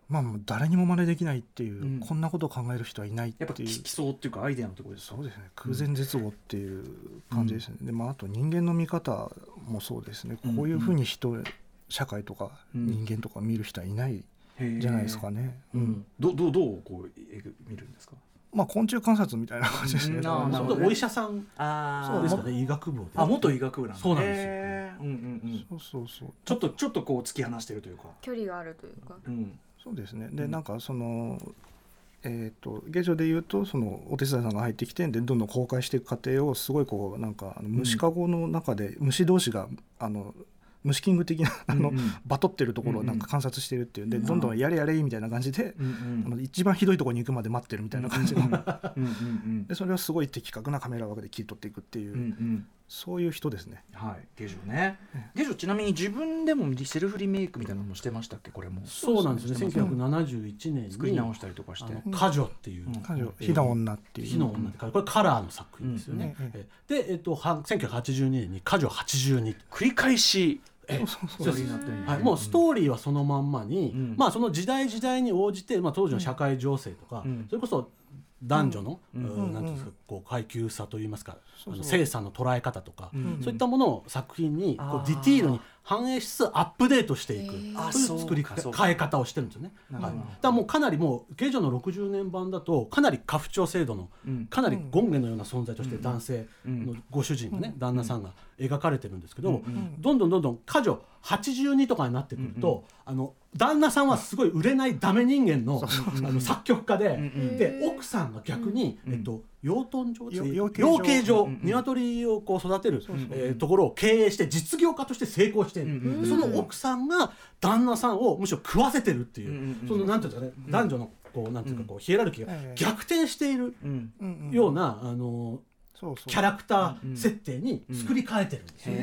まあもう誰にも真似できないっていう、うん。こんなことを考える人はいないっやっぱていうき基礎っていうかアイデアのところですかそうですね。空前絶後っていう感じですね、でまああと人間の見方もそうですね、うんこういうふうに人社会とかうん。人間とか見る人はいないじゃないですかね、ううん。んどどうどうこうえぐ見るんですか？まあ昆虫観察みたいな感じですね、お医者さん。あですか？ね医学部で。あ元医学部なんだ。そうなんですよ。うんうんうん。そうそうそう。ちょっとちょっとこう突き放してるというか。距離があるというか。うんそうですね。で、うん。なんかそのえー、と現状で言うとそのお手伝いさんが入ってきてでどんどん公開していく過程をすごいこうなんか虫かごの中で虫同士があの虫キング的なあの、うん。うんバトってるところをなんか観察してるっていうでどんどんやれやれみたいな感じで、うんあの一番ひどいところに行くまで待ってるみたいな感じでそれをすごい的確なカメラワークで切り取っていくっていう、うんうんそういう人ですね。はい。ゲジョねゲジョちなみに自分でもセルフリメイクみたいなのもしてましたっけ？これも。そうなんですね。してます1971年に作り直したりとかして。あの家女っていう、うん彼女火の女っていう。火の女ってこれカラーの作品ですよね、で、えっと、は1982年に「家女82」繰り返しもうストーリーはそのまんまに、うん。まあ、その時代時代に応じて、まあ、当時の社会情勢とか、うん。それこそ男女の、うんうんなんていうんですかこう階級差といいますか性差の捉え方とか、んそういったものを作品にこうディティールに反映しつつアップデートしていく、あそういう作り変え方をしてるんですよね。はい、だからもうかなりもう下女の60年版だとかなり家父長制度のうん。かなり権限のような存在として男性のご主人がね、旦那さんが描かれてるんですけど、どんどんどんどん家女82とかになってくると、あの旦那さんはすごい売れないダメ人間のあの作曲家で、んで奥さんが逆に、うん。えっと、養豚場よ養養鶏場。鶏をこう育てる、えーところを経営して実業家として成功してその奥さんが旦那さんをむしろ食わせてるっていう、そのなんていうんですかね、男女のこうなんていうかこうヒエラルキーがええ。逆転しているような、あのキャラクター設定に作り変えてるんですよ。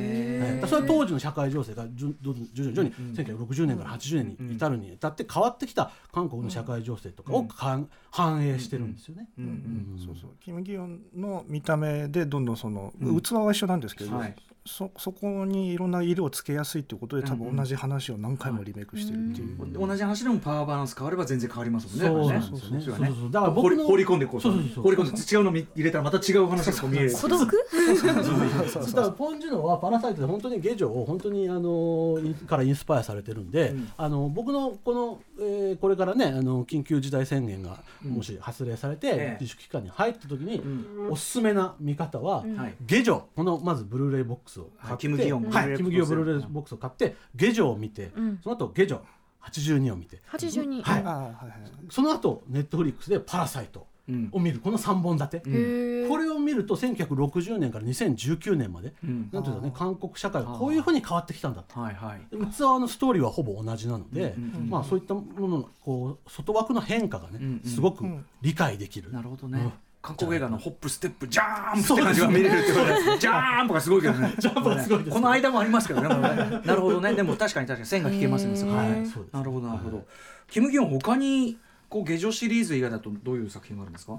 それは当時の社会情勢がじゅ徐々に徐々に1960年から80年に至るに至って変わってきた韓国の社会情勢とかをかん反映してるんですよね。うんうんそうそう。キム・ギヨンの見た目でどんどんその、器は一緒なんですけど、はい。そそこにいろんな色をつけやすいっていうことで多分同じ話を何回もリメイクしてるっていう、同じ話でもパワーバランス変われば全然変わりますもんね。そうなんですよね。そうそうそう。そうだから放り僕の放り込んでこう。そうそうそう放り込んで違うの入れたらまた違う話がこう。見える。孤独？だからポン・ジュノはパラサイトで本当にゲジョを本当にあのからインスパイアされてるんで、うん。あの僕のこの、えーこれからねあの緊急事態宣言がもし発令されて、ええ。自粛期間に入った時に、ん。おすすめな見方は、はい。ゲジョこのまずブルーレイボックスを買って、はいキムギヨンはいキムギヨンブルーレイボックスを買ってゲジョを見て、うん。その後ゲジョ82を見て。82はい。はいはい。その後ネットフリックスでパラサイト。うんを見るこの3本立て、これを見ると1960年から2019年まで、うん。なんていうかね韓国社会がこういうふうに変わってきたんだと。はいはい。器のストーリーはほぼ同じなので、うんまあ、そういったもののこう外枠の変化がね、うんうんすごく理解できる、なるほどね。うん。韓国映画のホップステップジャーンプって感じが見れるってことで。す。ジャーンプがすごいけどね。ジャンプがすごいこの間もありますけどね。なるほどね。でも確かに確かに線が引けますね。はい。なるほどなるほど。キム・ギョン他にこう下女シリーズ以外だとどういう作品があるんですか？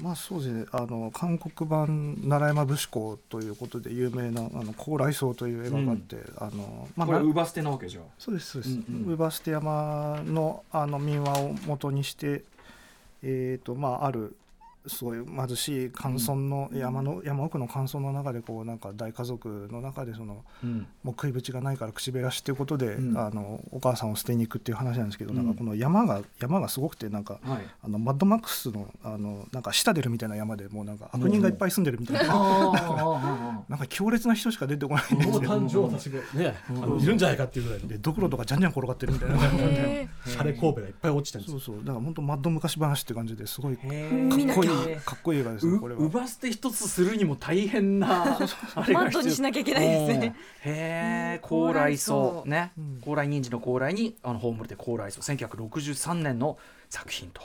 まあそうですね。あの韓国版「奈良山武士公」ということで有名な「あの高麗荘」という映画があって、あのまあなこれウバステなわけじゃそうですそうです、うんうんウバステ山のあの民話を元にしてえーとまあ、あるすごい貧しい寒村の山の、山奥の寒村の中でこうなんか大家族の中でそのうん。もう食いぶちがないから口減らしっていうことで、うん。あのお母さんを捨てに行くっていう話なんですけど、うん。なんかこの山が山がすごくてなんかはい。あのマッドマックスのあのなんか下出るみたいな山でもうなんか悪人がいっぱい住んでるみたいな、なんか強烈な人しか出てこないんですよ。もう誕生たちがね、あのいるんじゃないかっていうぐらいの。でドクロとかじゃんじゃん転がってるみたいな。へシャレ神戸がいっぱい落ちてるんですよ。そうそう。だから本当マッド昔話って感じですごいかへっこいいー。かっこいい映画ですねこれは。うウバステ一つするにも大変な あれがマットにしなきゃいけないですね。うん。へえ高麗荘。ね。うん。高麗人参の高麗にあの葬りで高麗荘。1963年の作品と。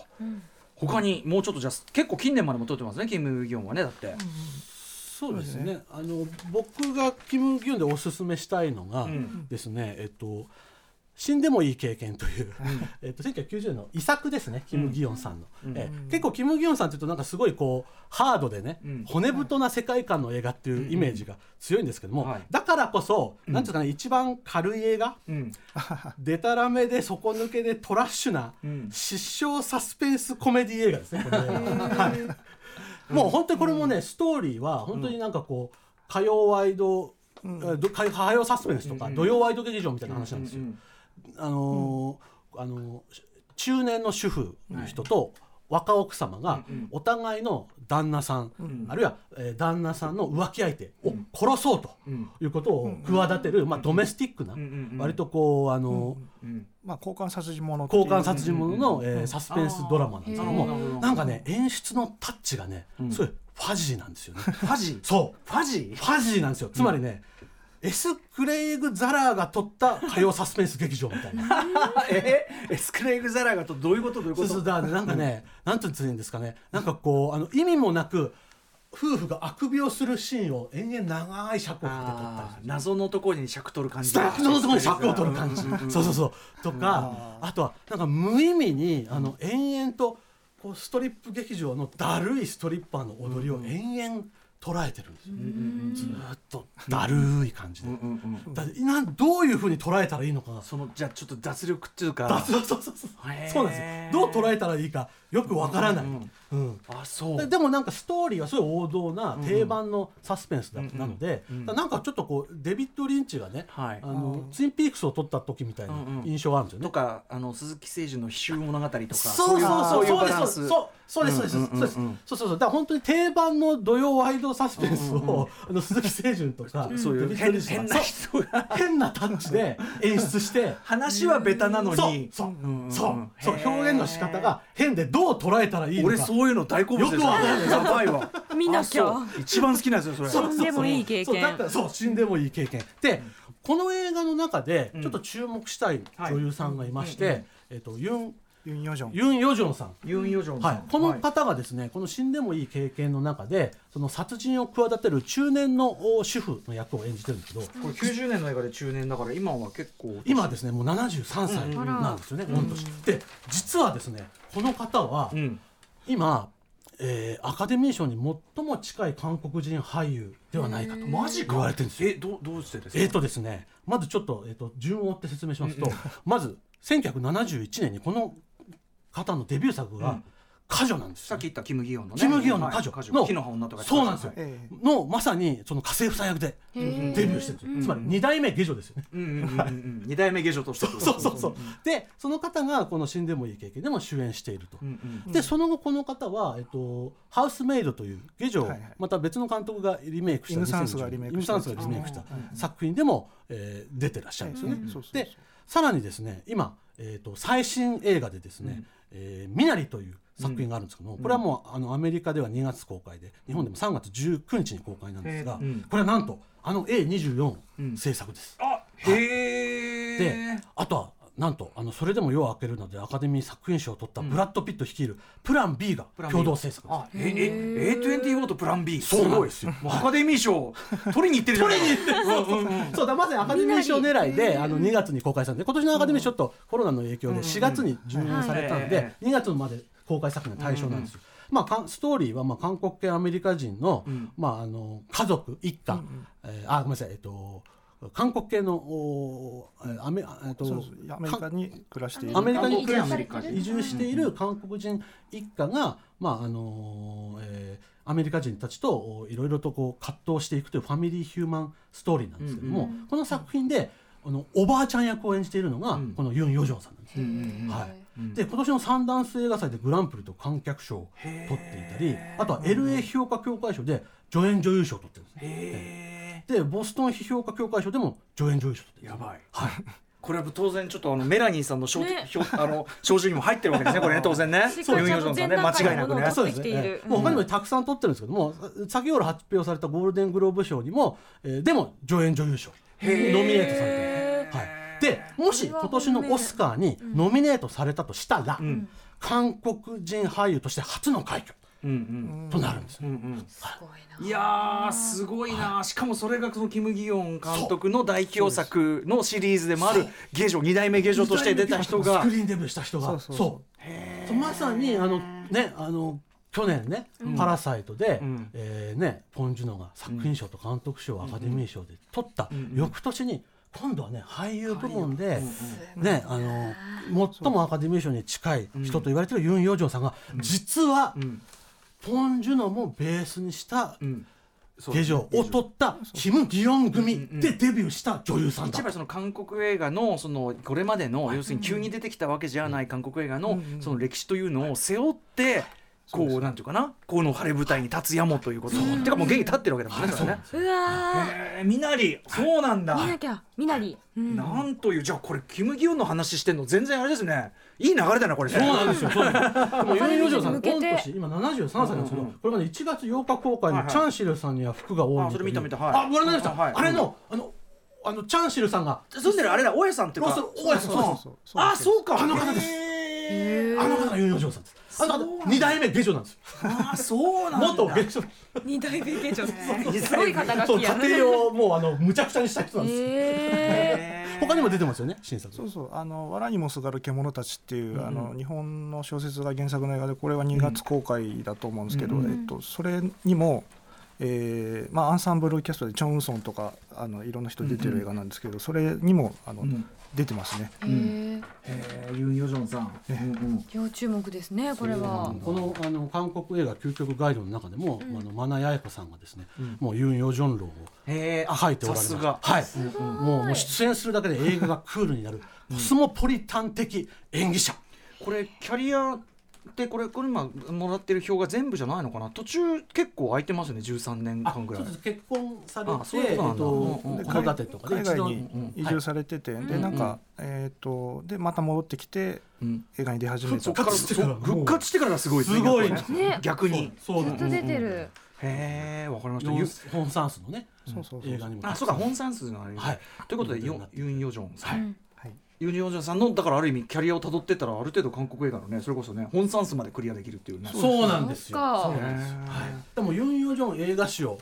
他にもうちょっとじゃあ結構近年までも撮ってますねキム・ギョンはねだって。そうですね。あの僕がキム・ギュンでおすすめしたいのがうん。ですね、えっと死んでもいい経験という、えっと、1990年の遺作ですね。キム・ギヨンさんの、うん。ええ。結構キム・ギヨンさんっていうとなんかすごいこうハードでね、うん。骨太な世界観の映画っていうイメージが強いんですけども、はい。だからこそ、なんていうかね一番軽い映画うん。でたらめで底抜けでトラッシュな、うん。失笑サスペンスコメディ映画ですねもう本当にこれもね、ストーリーは本当になんかこう火曜ワイド、えーど火火曜サスペンスとか、土曜ワイド劇場みたいな話なんですよ。あのーあのー中年の主婦の人と若奥様がお互いの旦那さん、あるいは、えー旦那さんの浮気相手を殺そうということを企てる、まあ、ドメスティックな、んうん割とこうあのーまあ交換殺人者交換殺人者の、えーサスペンスドラマなんですけども、なんかね演出のタッチがね、すごいファジーなんですよね。ファジそう。ファジファジーなんですよ。つまりね、エス・クレイグ・ザラーが撮った火曜サスペンス劇場みたいな。えエス・クレイグ・ザラーがとどういうことどういうこと？そうだなんかねなんて言うんですかねなんかこうあの意味もなく夫婦があくびをするシーンを延々長い尺をかけて撮った謎のところに尺取る感じ。スタッフのところに尺を取る感じ。そうそうそう。とかあとはなんか無意味にあの延々とこうストリップ劇場のだるいストリッパーの踊りを延々捉えてるんですよ。ずーっとだるい感じで。だってなん。どういうふうに捉えたらいいのか。がそのじゃあちょっと脱力っていうか。そうそうそうそう。そうなんですよ。どう捉えたらいいかよくわからない、うん。あそう。ででもなんかストーリーはすごい王道な定番のサスペンスだ、うんなので、うん。だからなんかちょっとこうデビッド・リンチがね、はい。あのツインピークスを撮った時みたいなうんうん。印象があるんですよね。とかあの鈴木誠二の「奇襲物語」とかそうそうそう。そうそうそうそうですそうですそうですうんうんうんそうそうそうだから本当に定番の土曜ワイドサスペンスを、あの鈴木清純とか、そういう変変な人が。そう変なタッチで演出して話はベタなのそうにそう。うんうんそう。そう。表現の仕方が変でどう捉えたらいいのか。俺そういうの大好物ですよ。くわかんない。やばいわ。見なきゃ。一番好きなやつよそれ。死んでもいい経そうだ験そう。死んでもいい経験。でこの映画の中でうん。ちょっと注目したい女優さんがいまして、えっとユンユン・ヨジョン。ユン・ヨジョンさん。ユン・ヨジョンさん。はい、この方がですね、この死んでもいい経験の中でその殺人を企てる中年のお主婦の役を演じてるんですけどこれ90年の映画で中年だから今は結構。今はですねもう73歳うんなんですよね、御年。で実はですねこの方はうん今、えーアカデミー賞に最も近い韓国人俳優ではないかとマジか。言われてるんですよ。えどうどうしてですか？えーとですね、まずちょっと,、えー、と順を追って説明しますと、まず1971年にこの方のデビュー作が「歌女」なんですよ。さっき言ったキム・ギヨンのね。キム・ギヨンの歌女。の木の葉女とかそうなんですよ。ええ。のまさにその家政婦さん役でデビューしてるんですよ、つまり二代目下女ですよね。うんうんうんうん。二代目下女として。そうそうそう。でその方がこの「死んでもいい経験」でも主演していると。うんうんでその後この方は、えっと、ハウスメイドという下女をはいはい。また別の監督がリメイクしたイムサンスがリメイクした。イムサンスがリメイクした作品でも、えー出てらっしゃるんですよね。うんそうそうそうでさらにですね今、えー、と最新映画でですね「えーミナリ」という作品があるんですけども、これはもうあのアメリカでは2月公開で日本でも3月19日に公開なんですが、うん。これはなんとあの A24 制作です。あへえであとはなんとあのそれでも夜を明けるのでアカデミー作品賞を取ったブラッド・ピット率いるプラン B が共同制作です。あええ A24 とプラン B そうなんですよ。アカデミー賞取りに行ってるじゃないそうだまさにアカデミー賞狙いであの2月に公開されて今年のアカデミー賞ちょっとコロナの影響で4月に順延されたんはい。で2月まで公開作品の対象なんですよ。まあ、ストーリーはまあ韓国系アメリカ人の,、まあ、あの家族一家、えーあごめんなさい、えっと、韓国系のおえーアメえっとアメリカに暮らしている。アメリカに移住している韓国人一家が、まああのえーアメリカ人たちとおいろいろとこう葛藤していくというファミリーヒューマンストーリーなんですけども、この作品であのおばあちゃん役を演じているのが、このユン・ヨジョンさんなんですよ。はいで今年のサンダンス映画祭でグランプリと観客賞を取っていたりあとは LA 評価協会賞で助演女優賞を取ってるんですでボストン批評価協会賞でも助演女優賞を取ってるえやばい。はい。これは当然ちょっとあのメラニーさんの賞ね。票 あの賞状にも入ってるわけですねこれね当然ね。ユンヨジョンさんね間違いなくね。そうです取ってきているね。もう他にもたくさん取ってるんですけども、先ほど発表されたゴールデングローブ賞にも、えーでも助演女優賞。にノミネートされてる。はい。で、もし今年のオスカーにノミネートされたとしたら、韓国人俳優として初の快挙うんうん。となるんですよ。うんうん。い。やーすごいな。しかもそれがそのキム・ギヨン監督の代表作のシリーズでもある芸女2代目芸女として出た人が。スクリーンデビューした人が、そうそうそう。そう。まさにあのねあの去年ね、パラサイトで、ん。えーねポン・ジュノが作品賞と監督賞、アカデミー賞で取った、翌年に今度はね俳優部門で、ねあの最もアカデミー賞に近い人と言われてるユン・ヨジョンさんが、実は、ん。ポン・ジュノもベースにしたうん。そう芸女を取ったキム・ギヨン組でデビューした女優さんだ。一番その韓国映画のそのこれまでの要するに急に出てきたわけじゃない韓国映画のその歴史というのを背負ってこうなんていうかな？この晴れ舞台に立つやもということ。てかもう現に立ってるわけだもんねね。うわみなり。そうなんだ。ー。見なきゃ。みなり。うん。なんというじゃあこれキム・ギヨンの話してんの全然あれですね。いい流れだなこれね。そうなんですよ。そうなんで もユン・ヨジョンさん、向けて。御年今73歳なんですけど、これがね1月8日公開のチャンシルさんには服が多いあそれ見た見た。はい。あ、ご覧になりました？はいあれのあのあのチャンシルさんが。住んでるあれだ大家さんっていうか。そうそう大家さん。そうそうそう。あそうか。あの方です。あの方がユン・ヨジョンさんです。あの方二代目下女なんですよ。あそうなんだ元下女。二代目芸女。すごい肩そう書きや。家庭をもうあのむちゃくちゃにした人なんですよ。え他にも出てますよね新作。そうそうあの「藁にもすがる獣たち」っていう、あの日本の小説が原作の映画でこれは2月公開だと思うんですけど、うんえっと、それにも、えーまあ、アンサンブルキャストでチョン・ウンソンとかあのいろんな人出てる映画なんですけど、それにもあの、ん出てますね。ー。へへーユン・ヨジョンさん、要注目ですね。これは。このあの韓国映画究極ガイドの中でも、あのマナヤエコさんがですね、もうユン・ヨジョン論を書いておられます。さすが。はい、もうもう出演するだけで映画がクールになる。コスモポリタン的演技者、これキャリアってこれこれ今もらってる表が全部じゃないのかな？途中結構空いてますよね13年間ぐらい。そうです。結婚されあそういうことなんだ。てとかで海外にうん移住されてて、でなんか、えっ、とでまた戻ってきてうん。映画に出始めた。復活してからそう復活してからがすごいですねすごいね。逆に。そうずっと出てる。へえわかりました。ヨンゆホン・サンスのねそうそうそう映画にもあそうか本算数のあれ、はい。ということでユン・ヨジョンさん、はいユン・ヨジョンさんのだからある意味キャリアをたどってったらある程度韓国映画のねそれこそね本算数までクリアできるっていうね。そうなんですよ。そうなんですよはい。でもユン・ヨジョン映画史を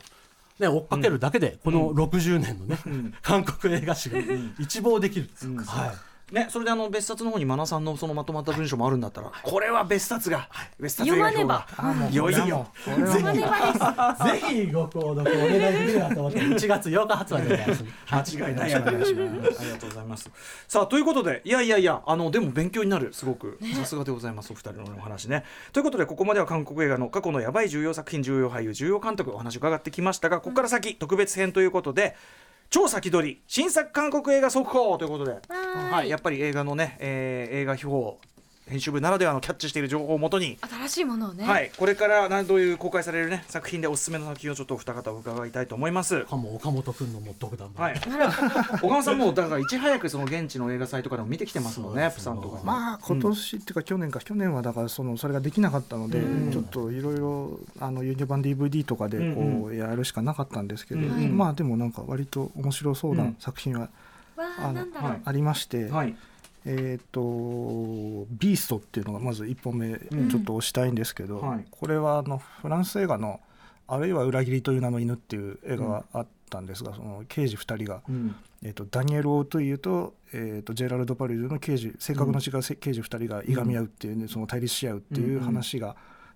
ね、追っかけるだけで、この60年のね、韓国映画史が一望できるん。ですよ。はいね、それであの別冊の方にマナさんのそのまとまった文章もあるんだったら、これは別冊が、別冊が読まねばいよいよぜひご購読お願いできるなと思って、1月8日発売でございます。間違いない。ありがとうございます。さあということでいやいやいやあのでも勉強になるすごくさすがでございますお二人のお話ね。ということでここまでは韓国映画の過去のやばい重要作品重要俳優重要監督お話伺ってきましたがここから先特別編ということで。超先取り。新作韓国映画速報ということで、はい、やっぱり映画のね、えー映画表編集部ならではのキャッチしている情報をもとに新しいものをね。はい、これからなどういう公開されるね作品でおすすめの作品をちょっとお二方伺いたいと思います。かも岡本君のもう独断はい。小川さんもだからいち早くその現地の映画祭とかでも見てきてますもんね、プサンとか。まあ今年っていうか去年か、去年はだからそのそれができなかったので、ちょっといろいろあのユニバン DVD とかでこうやるしかなかったんですけど、まあでもなんか割と面白そうな作品はわああの。ありまして、はい。えっ、と「ビースト」っていうのがまず1本目ちょっと押したいんですけど、はい。これはあのフランス映画の「あるいは裏切りという名の犬」っていう映画があったんですが、その刑事2人が、うん。えー、とダニエル・オートゥイユと,、えー、とジェラルド・パリューの刑事性格の違うせ刑事2人がいがみ合うっていうね、その対立し合うっていう話が、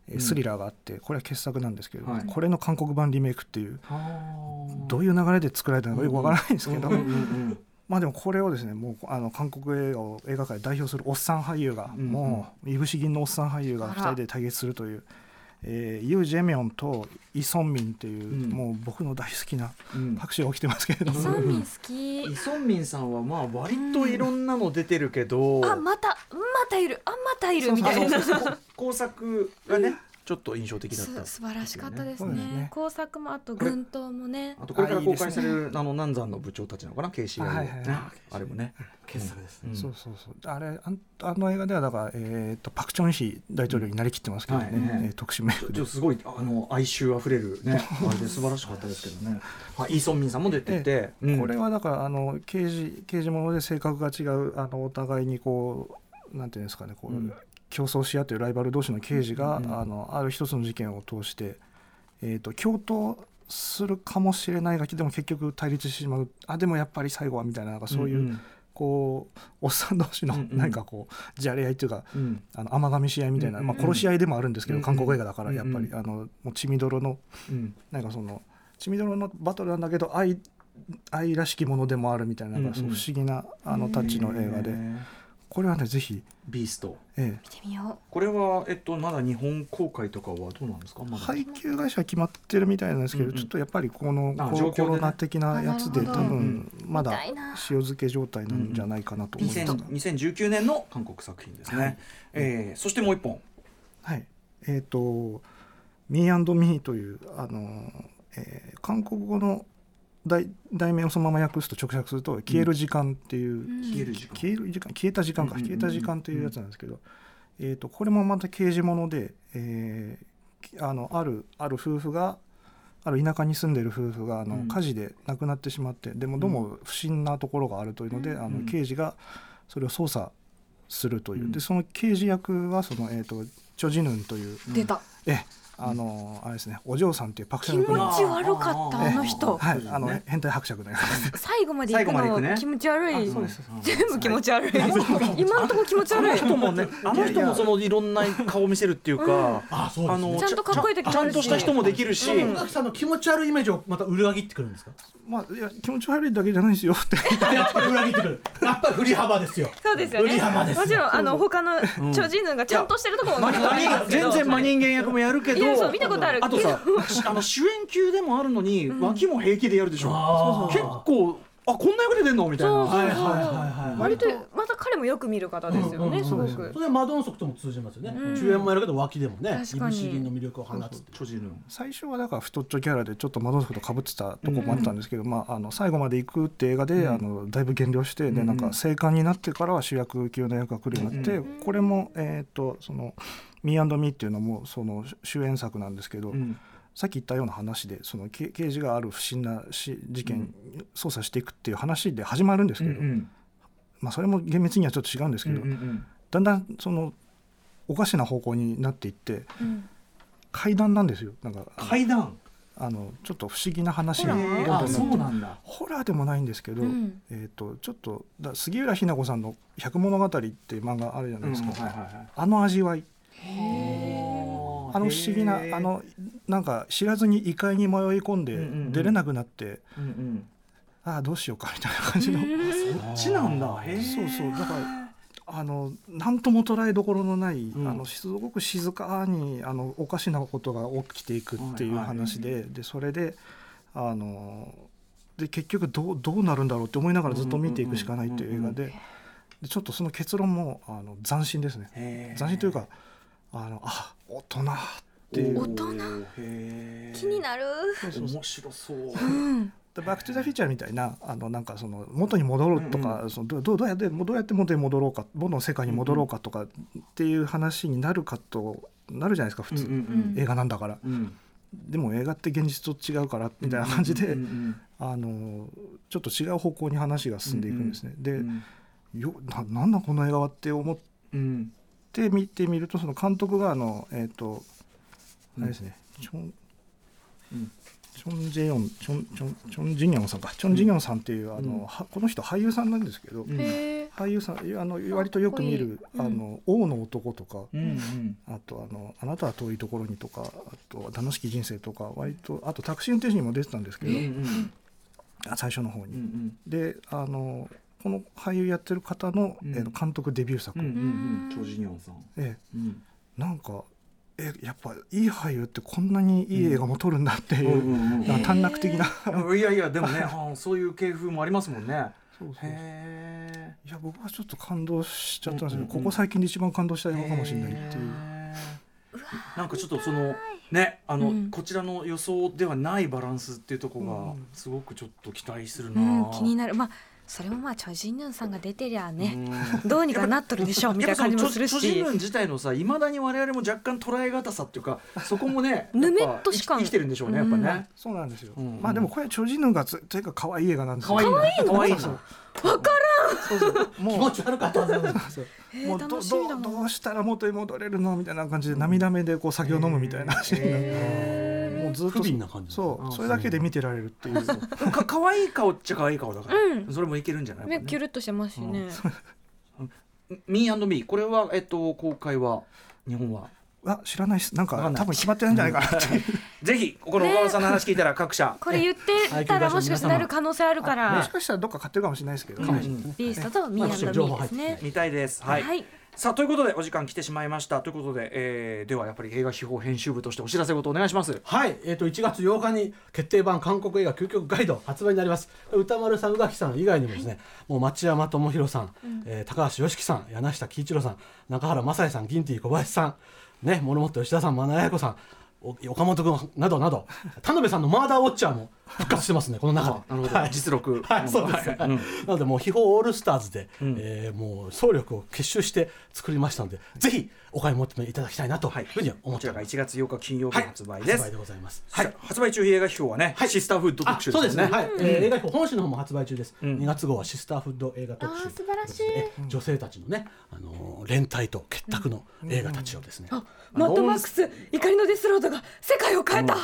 えースリラーがあってこれは傑作なんですけど、はい。これの韓国版リメイクっていうはあ。どういう流れで作られたのかよくわからないんですけど、うんうんうんまあでもこれをですねもうあの韓国映画を映画界を代表するおっさん俳優が、うんうん。もういぶし銀のおっさん俳優が2人で対決するという、えーユー・ジェミョンとイ・ソンミンっていう、うん。もう僕の大好きなうん。拍手が起きてますけれども、ソンミン好き？イソンミンさんはまあ割といろんなの出てるけど、あまたまたいる。あまたいるみたいなそうそう。そう工作がねちょっと印象的だったす素晴らしかったですね。ね。工作もあと軍刀もね。あとこれから公開あいいですされるあの南山の部長たちなのかな？KCI はいはいはい。ねあれもね。傑作ですうん。そうそうそう。あれあんあの映画ではだから、えー、とパク・チョンヒ大統領になりきってますけどね、はいねえー特殊メイクすごいあの哀愁あふれるね あれで素晴らしかったですけどね。はいイ・ソンミンさんも出てて、うん。これはだからあの刑事刑事もので性格が違うあのお互いにこうなんていうんですかねこう、うん競争し合ってるライバル同士の刑事が、うんあのある一つの事件を通して、えー、と共闘するかもしれないがでも結局対立してしまう。あでもやっぱり最後はみたいななんかそういう、んこうおっさん同士のうんうん。何かこうじゃれ合いというか、うん。あの甘噛みし合いみたいな、うんまあ、殺し合いでもあるんですけど、うん韓国映画だからうんやっぱり、あのもう血みどろのうん。なんかその血みどろのバトルなんだけど愛愛らしきものでもあるみたいななんかそううんうん。不思議なあのタッチの映画で、これはねぜひ、ビースト。え見てみよこれはえっとまだ日本公開とかはどうなんですか？え、まだ。配給会社決まってるみたいなんですけど、うんうん。ちょっとやっぱりこのコロナ的なやつで多分まだ塩漬け状態なんじゃないかなと思います。が、2000 2019年の韓国作品ですね、はい。えーそしてもう一本。はい、えっ、と「ミーミー」というあの、えー韓国語の題題名をそのまま訳すと直訳すると「消える時間」っていう、うん。消える時間。消える時間消えた時間か、うんうんうんうん。消えた時間というやつなんですけど、えー、とこれもまた刑事もので、えーきあのあるある夫婦がある田舎に住んでる夫婦があの、うん。火事で亡くなってしまってでもどうも不審なところがあるというので、あうん。の刑事がそれを捜査するという、うん。でその刑事役はその、えー、とチョ・ジヌンというう出た。ええあのあれですねお嬢さんっていうパクチャ気持の国。のち悪かったあの人。はいあの、ね変態伯爵の役です。最後まで行く最後まで行くね。の気持ち悪い。そうです全部気持ち悪い。今んとこ気持ちあの悪い人もねあの人もそのいろんな顔を見せるっていうか、あそうですね。のちゃんとかっこいい時もちゃんとした人もできるし、さんの気持ち悪いイメージをまた裏切ってくるんですか？まあいや気持ち悪いだけじゃないですよって。やっぱり裏切ってくる。やっぱり振り幅ですよ。そうですよね。売り幅ですよ。もちろんあの他のチョジヌンがちゃんとしてるところも全然真人間役もやるけどそう見たことある。あとさあの主演級でもあるのに、脇も平気でやるでしょ。あー。結構あこんな役で出んの？みたいな。そうそうはいはいはいはい割とまた彼もよく見る方ですよねすごそうくそれはマドンソクとも通じますよね、うん。主演もやるけど脇でもね確かに。いぶし銀の魅力を放つ最初はだから太っちょキャラでちょっとマドンソクとかぶってたとこもあったんですけど、まあ、あの最後まで行くって映画で、うん。あのだいぶ減量して、うん。でなんか生還になってからは主役級の役が来るようになって、うこれも、えー、とその「ミーミー」っていうのもその主演作なんですけど、うん。さっき言ったような話でその刑刑事がある不審なし事件、捜査していくっていう話で始まるんですけど、うんまあ、それも厳密にはちょっと違うんですけど、うんうんだんだんそのおかしな方向になっていってうん。階段なんですよ。なんか階段？あのちょっと不思議な話がホラー？どんどんなってあそうなんだ。ホラーでもないんですけど、うん。えー、とちょっとだ杉浦日奈子さんの「百物語」っていう漫画あるじゃないですか、うんはいはいはい。あの味わいああの不思議なあのなんか知らずに異界に迷い込んで出れなくなって、うんうん。ああどうしようかみたいな感じの、そっちなんだ。そうそう。だからあの何とも捉えどころのない、うん。あのすごく静かにあのおかしなことが起きていくっていう話で,、でそれであので結局どうどうなるんだろうって思いながらずっと見ていくしかないっていう映画ででちょっとその結論もあの斬新ですね。斬新というかあのあ大人っていう。大人？へえ気になる。そうそうそう面白そう。うバック・トゥ・ザ・フィーチャーみたいなあのなんかその元に戻ろうとか、そのどどうどうやってどうやって元に戻ろうか元の世界に戻ろうかとかっていう話になるかとなるじゃないですか普通、うん映画なんだから。うん。でも映画って現実と違うからみたいな感じで、うんうんあのちょっと違う方向に話が進んでいくんですね。でうんよななんだこの映画はって思っうんて見てみるとその監督があのえっ、とうん。あれですね、チョンうん。チョン・ジェヨンチョンチョンチョン・ジニョンさんか。チョン・ジニョンさんっていう、あのうん。はこの人俳優さんなんですけど、うん。俳優さんあの割とよく見る「かっこいい。あの王の男」とか、うんうん。あとあの「あなたは遠いところに」とかあと「楽しき人生」とか割とあとタクシー運転手にも出てたんですけど、うんうん。あ最初の方に。うんうん。であのこの俳優やってる方の、うん。えー監督デビュー作、うんうんうん。超ジニョンさん。えうん。えなんかえやっぱいい俳優ってこんなにいい映画も撮るんだっていう、うんうんうん。なんか短絡的な。いやいやでもねそういう系風もありますもんね。そうそうへいや僕はちょっと感動しちゃったんですよ、うんうんうん。ここ最近で一番感動したえ映画かもしれないっていう。なんかちょっとそのねあの、うん。こちらの予想ではないバランスっていうところがうん。すごくちょっと期待するな、うん気になる。まあそれもまあチョジンヌンさんが出てりゃね、うん。どうにかなっとるでしょうみたいな感じもするしやっぱそのチョジンヌン自体のさいまだに我々も若干捉え難さっていうかそこもねぬめっとしか生き生きてるんでしょうねやっぱね、そうなんですよ、うん。まあでもこれチョジヌがつというか可愛い映画なんですよ。可愛いの？可愛いの。そうわからそうそう。気も持ち悪かったもうど楽しみだな。どどうしたら元に戻れるの？みたいな感じで涙目でこう酒を飲むみたいなシーンが。へもうずっと不憫な感じあそうそれだけで見てられるっていう。ーか可愛い顔っちゃ可愛い顔だから、うん。それもいけるんじゃない？目キュルっとしてますしね、ミーミーこれはえっと公開は日本は？あ知らないっす。なんか多分決まってないんじゃないかな。ぜひこの岡本さんの話聞いたら各社、これ言ってたらもしかしてなる可能性あるから、もしかしたらどっか買ってるかもしれないですけど、ビーストとミーミーですね。見たいです。はい、はいさあということでお時間来てしまいました。ということで、えー、ではやっぱり映画秘宝編集部としてお知らせごとお願いします。はい、えー、と1月8日に決定版韓国映画究極ガイド発売になります。歌丸さん宇垣さん以外にもですね、もう町山智博さん、えー高橋良樹さん柳下喜一郎さん中原雅也さんギンティ小林さんね諸本吉田さん真名彩子さんお岡本君などなど田辺さんのマーダーウォッチャーも復活してますねこの中で。なるほど、はい。実録はい、そうです。なのでもう秘宝オールスターズで、ん。えーもう総力を結集して作りましたので、ぜひお買い求めいただきたいなとい。うふうに思こちらがっております。1月8日金曜日はい。発売です、発売でございます。はい、発売中映画秘宝はね、シスターフッドあ特集そうですね。はい。ねえー映画表本誌の方も発売中です。ん。2月号はシスターフッド映画特集。素晴らしい。えー女性たちのね、あのー連帯と結託の映画たちをですね。あマッドマックス怒りのデスロードが世界を変えた、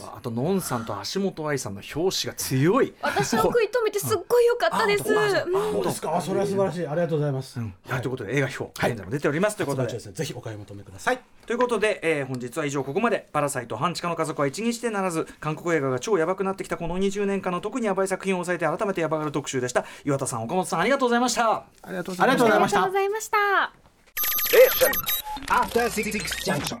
あとのんさんと橋本愛さんの表紙が強い。私は食い止めてすっごい良かったです。そうですか。あそれは素晴らしい。ありがとうございます。はい、ということで映画秘宝、現在も出ております。ということで。ぜひお買い。求めください。ということで、えー本日は以上ここまで「パラサイト半地下の家族は一日でならず」韓国映画が超ヤバくなってきたこの20年間の特にヤバい作品を抑えて改めてヤバがる特集でした。岩田さん岡本さんありがとうございました。ありがとうございました。ありがとうございました. After Six Junction.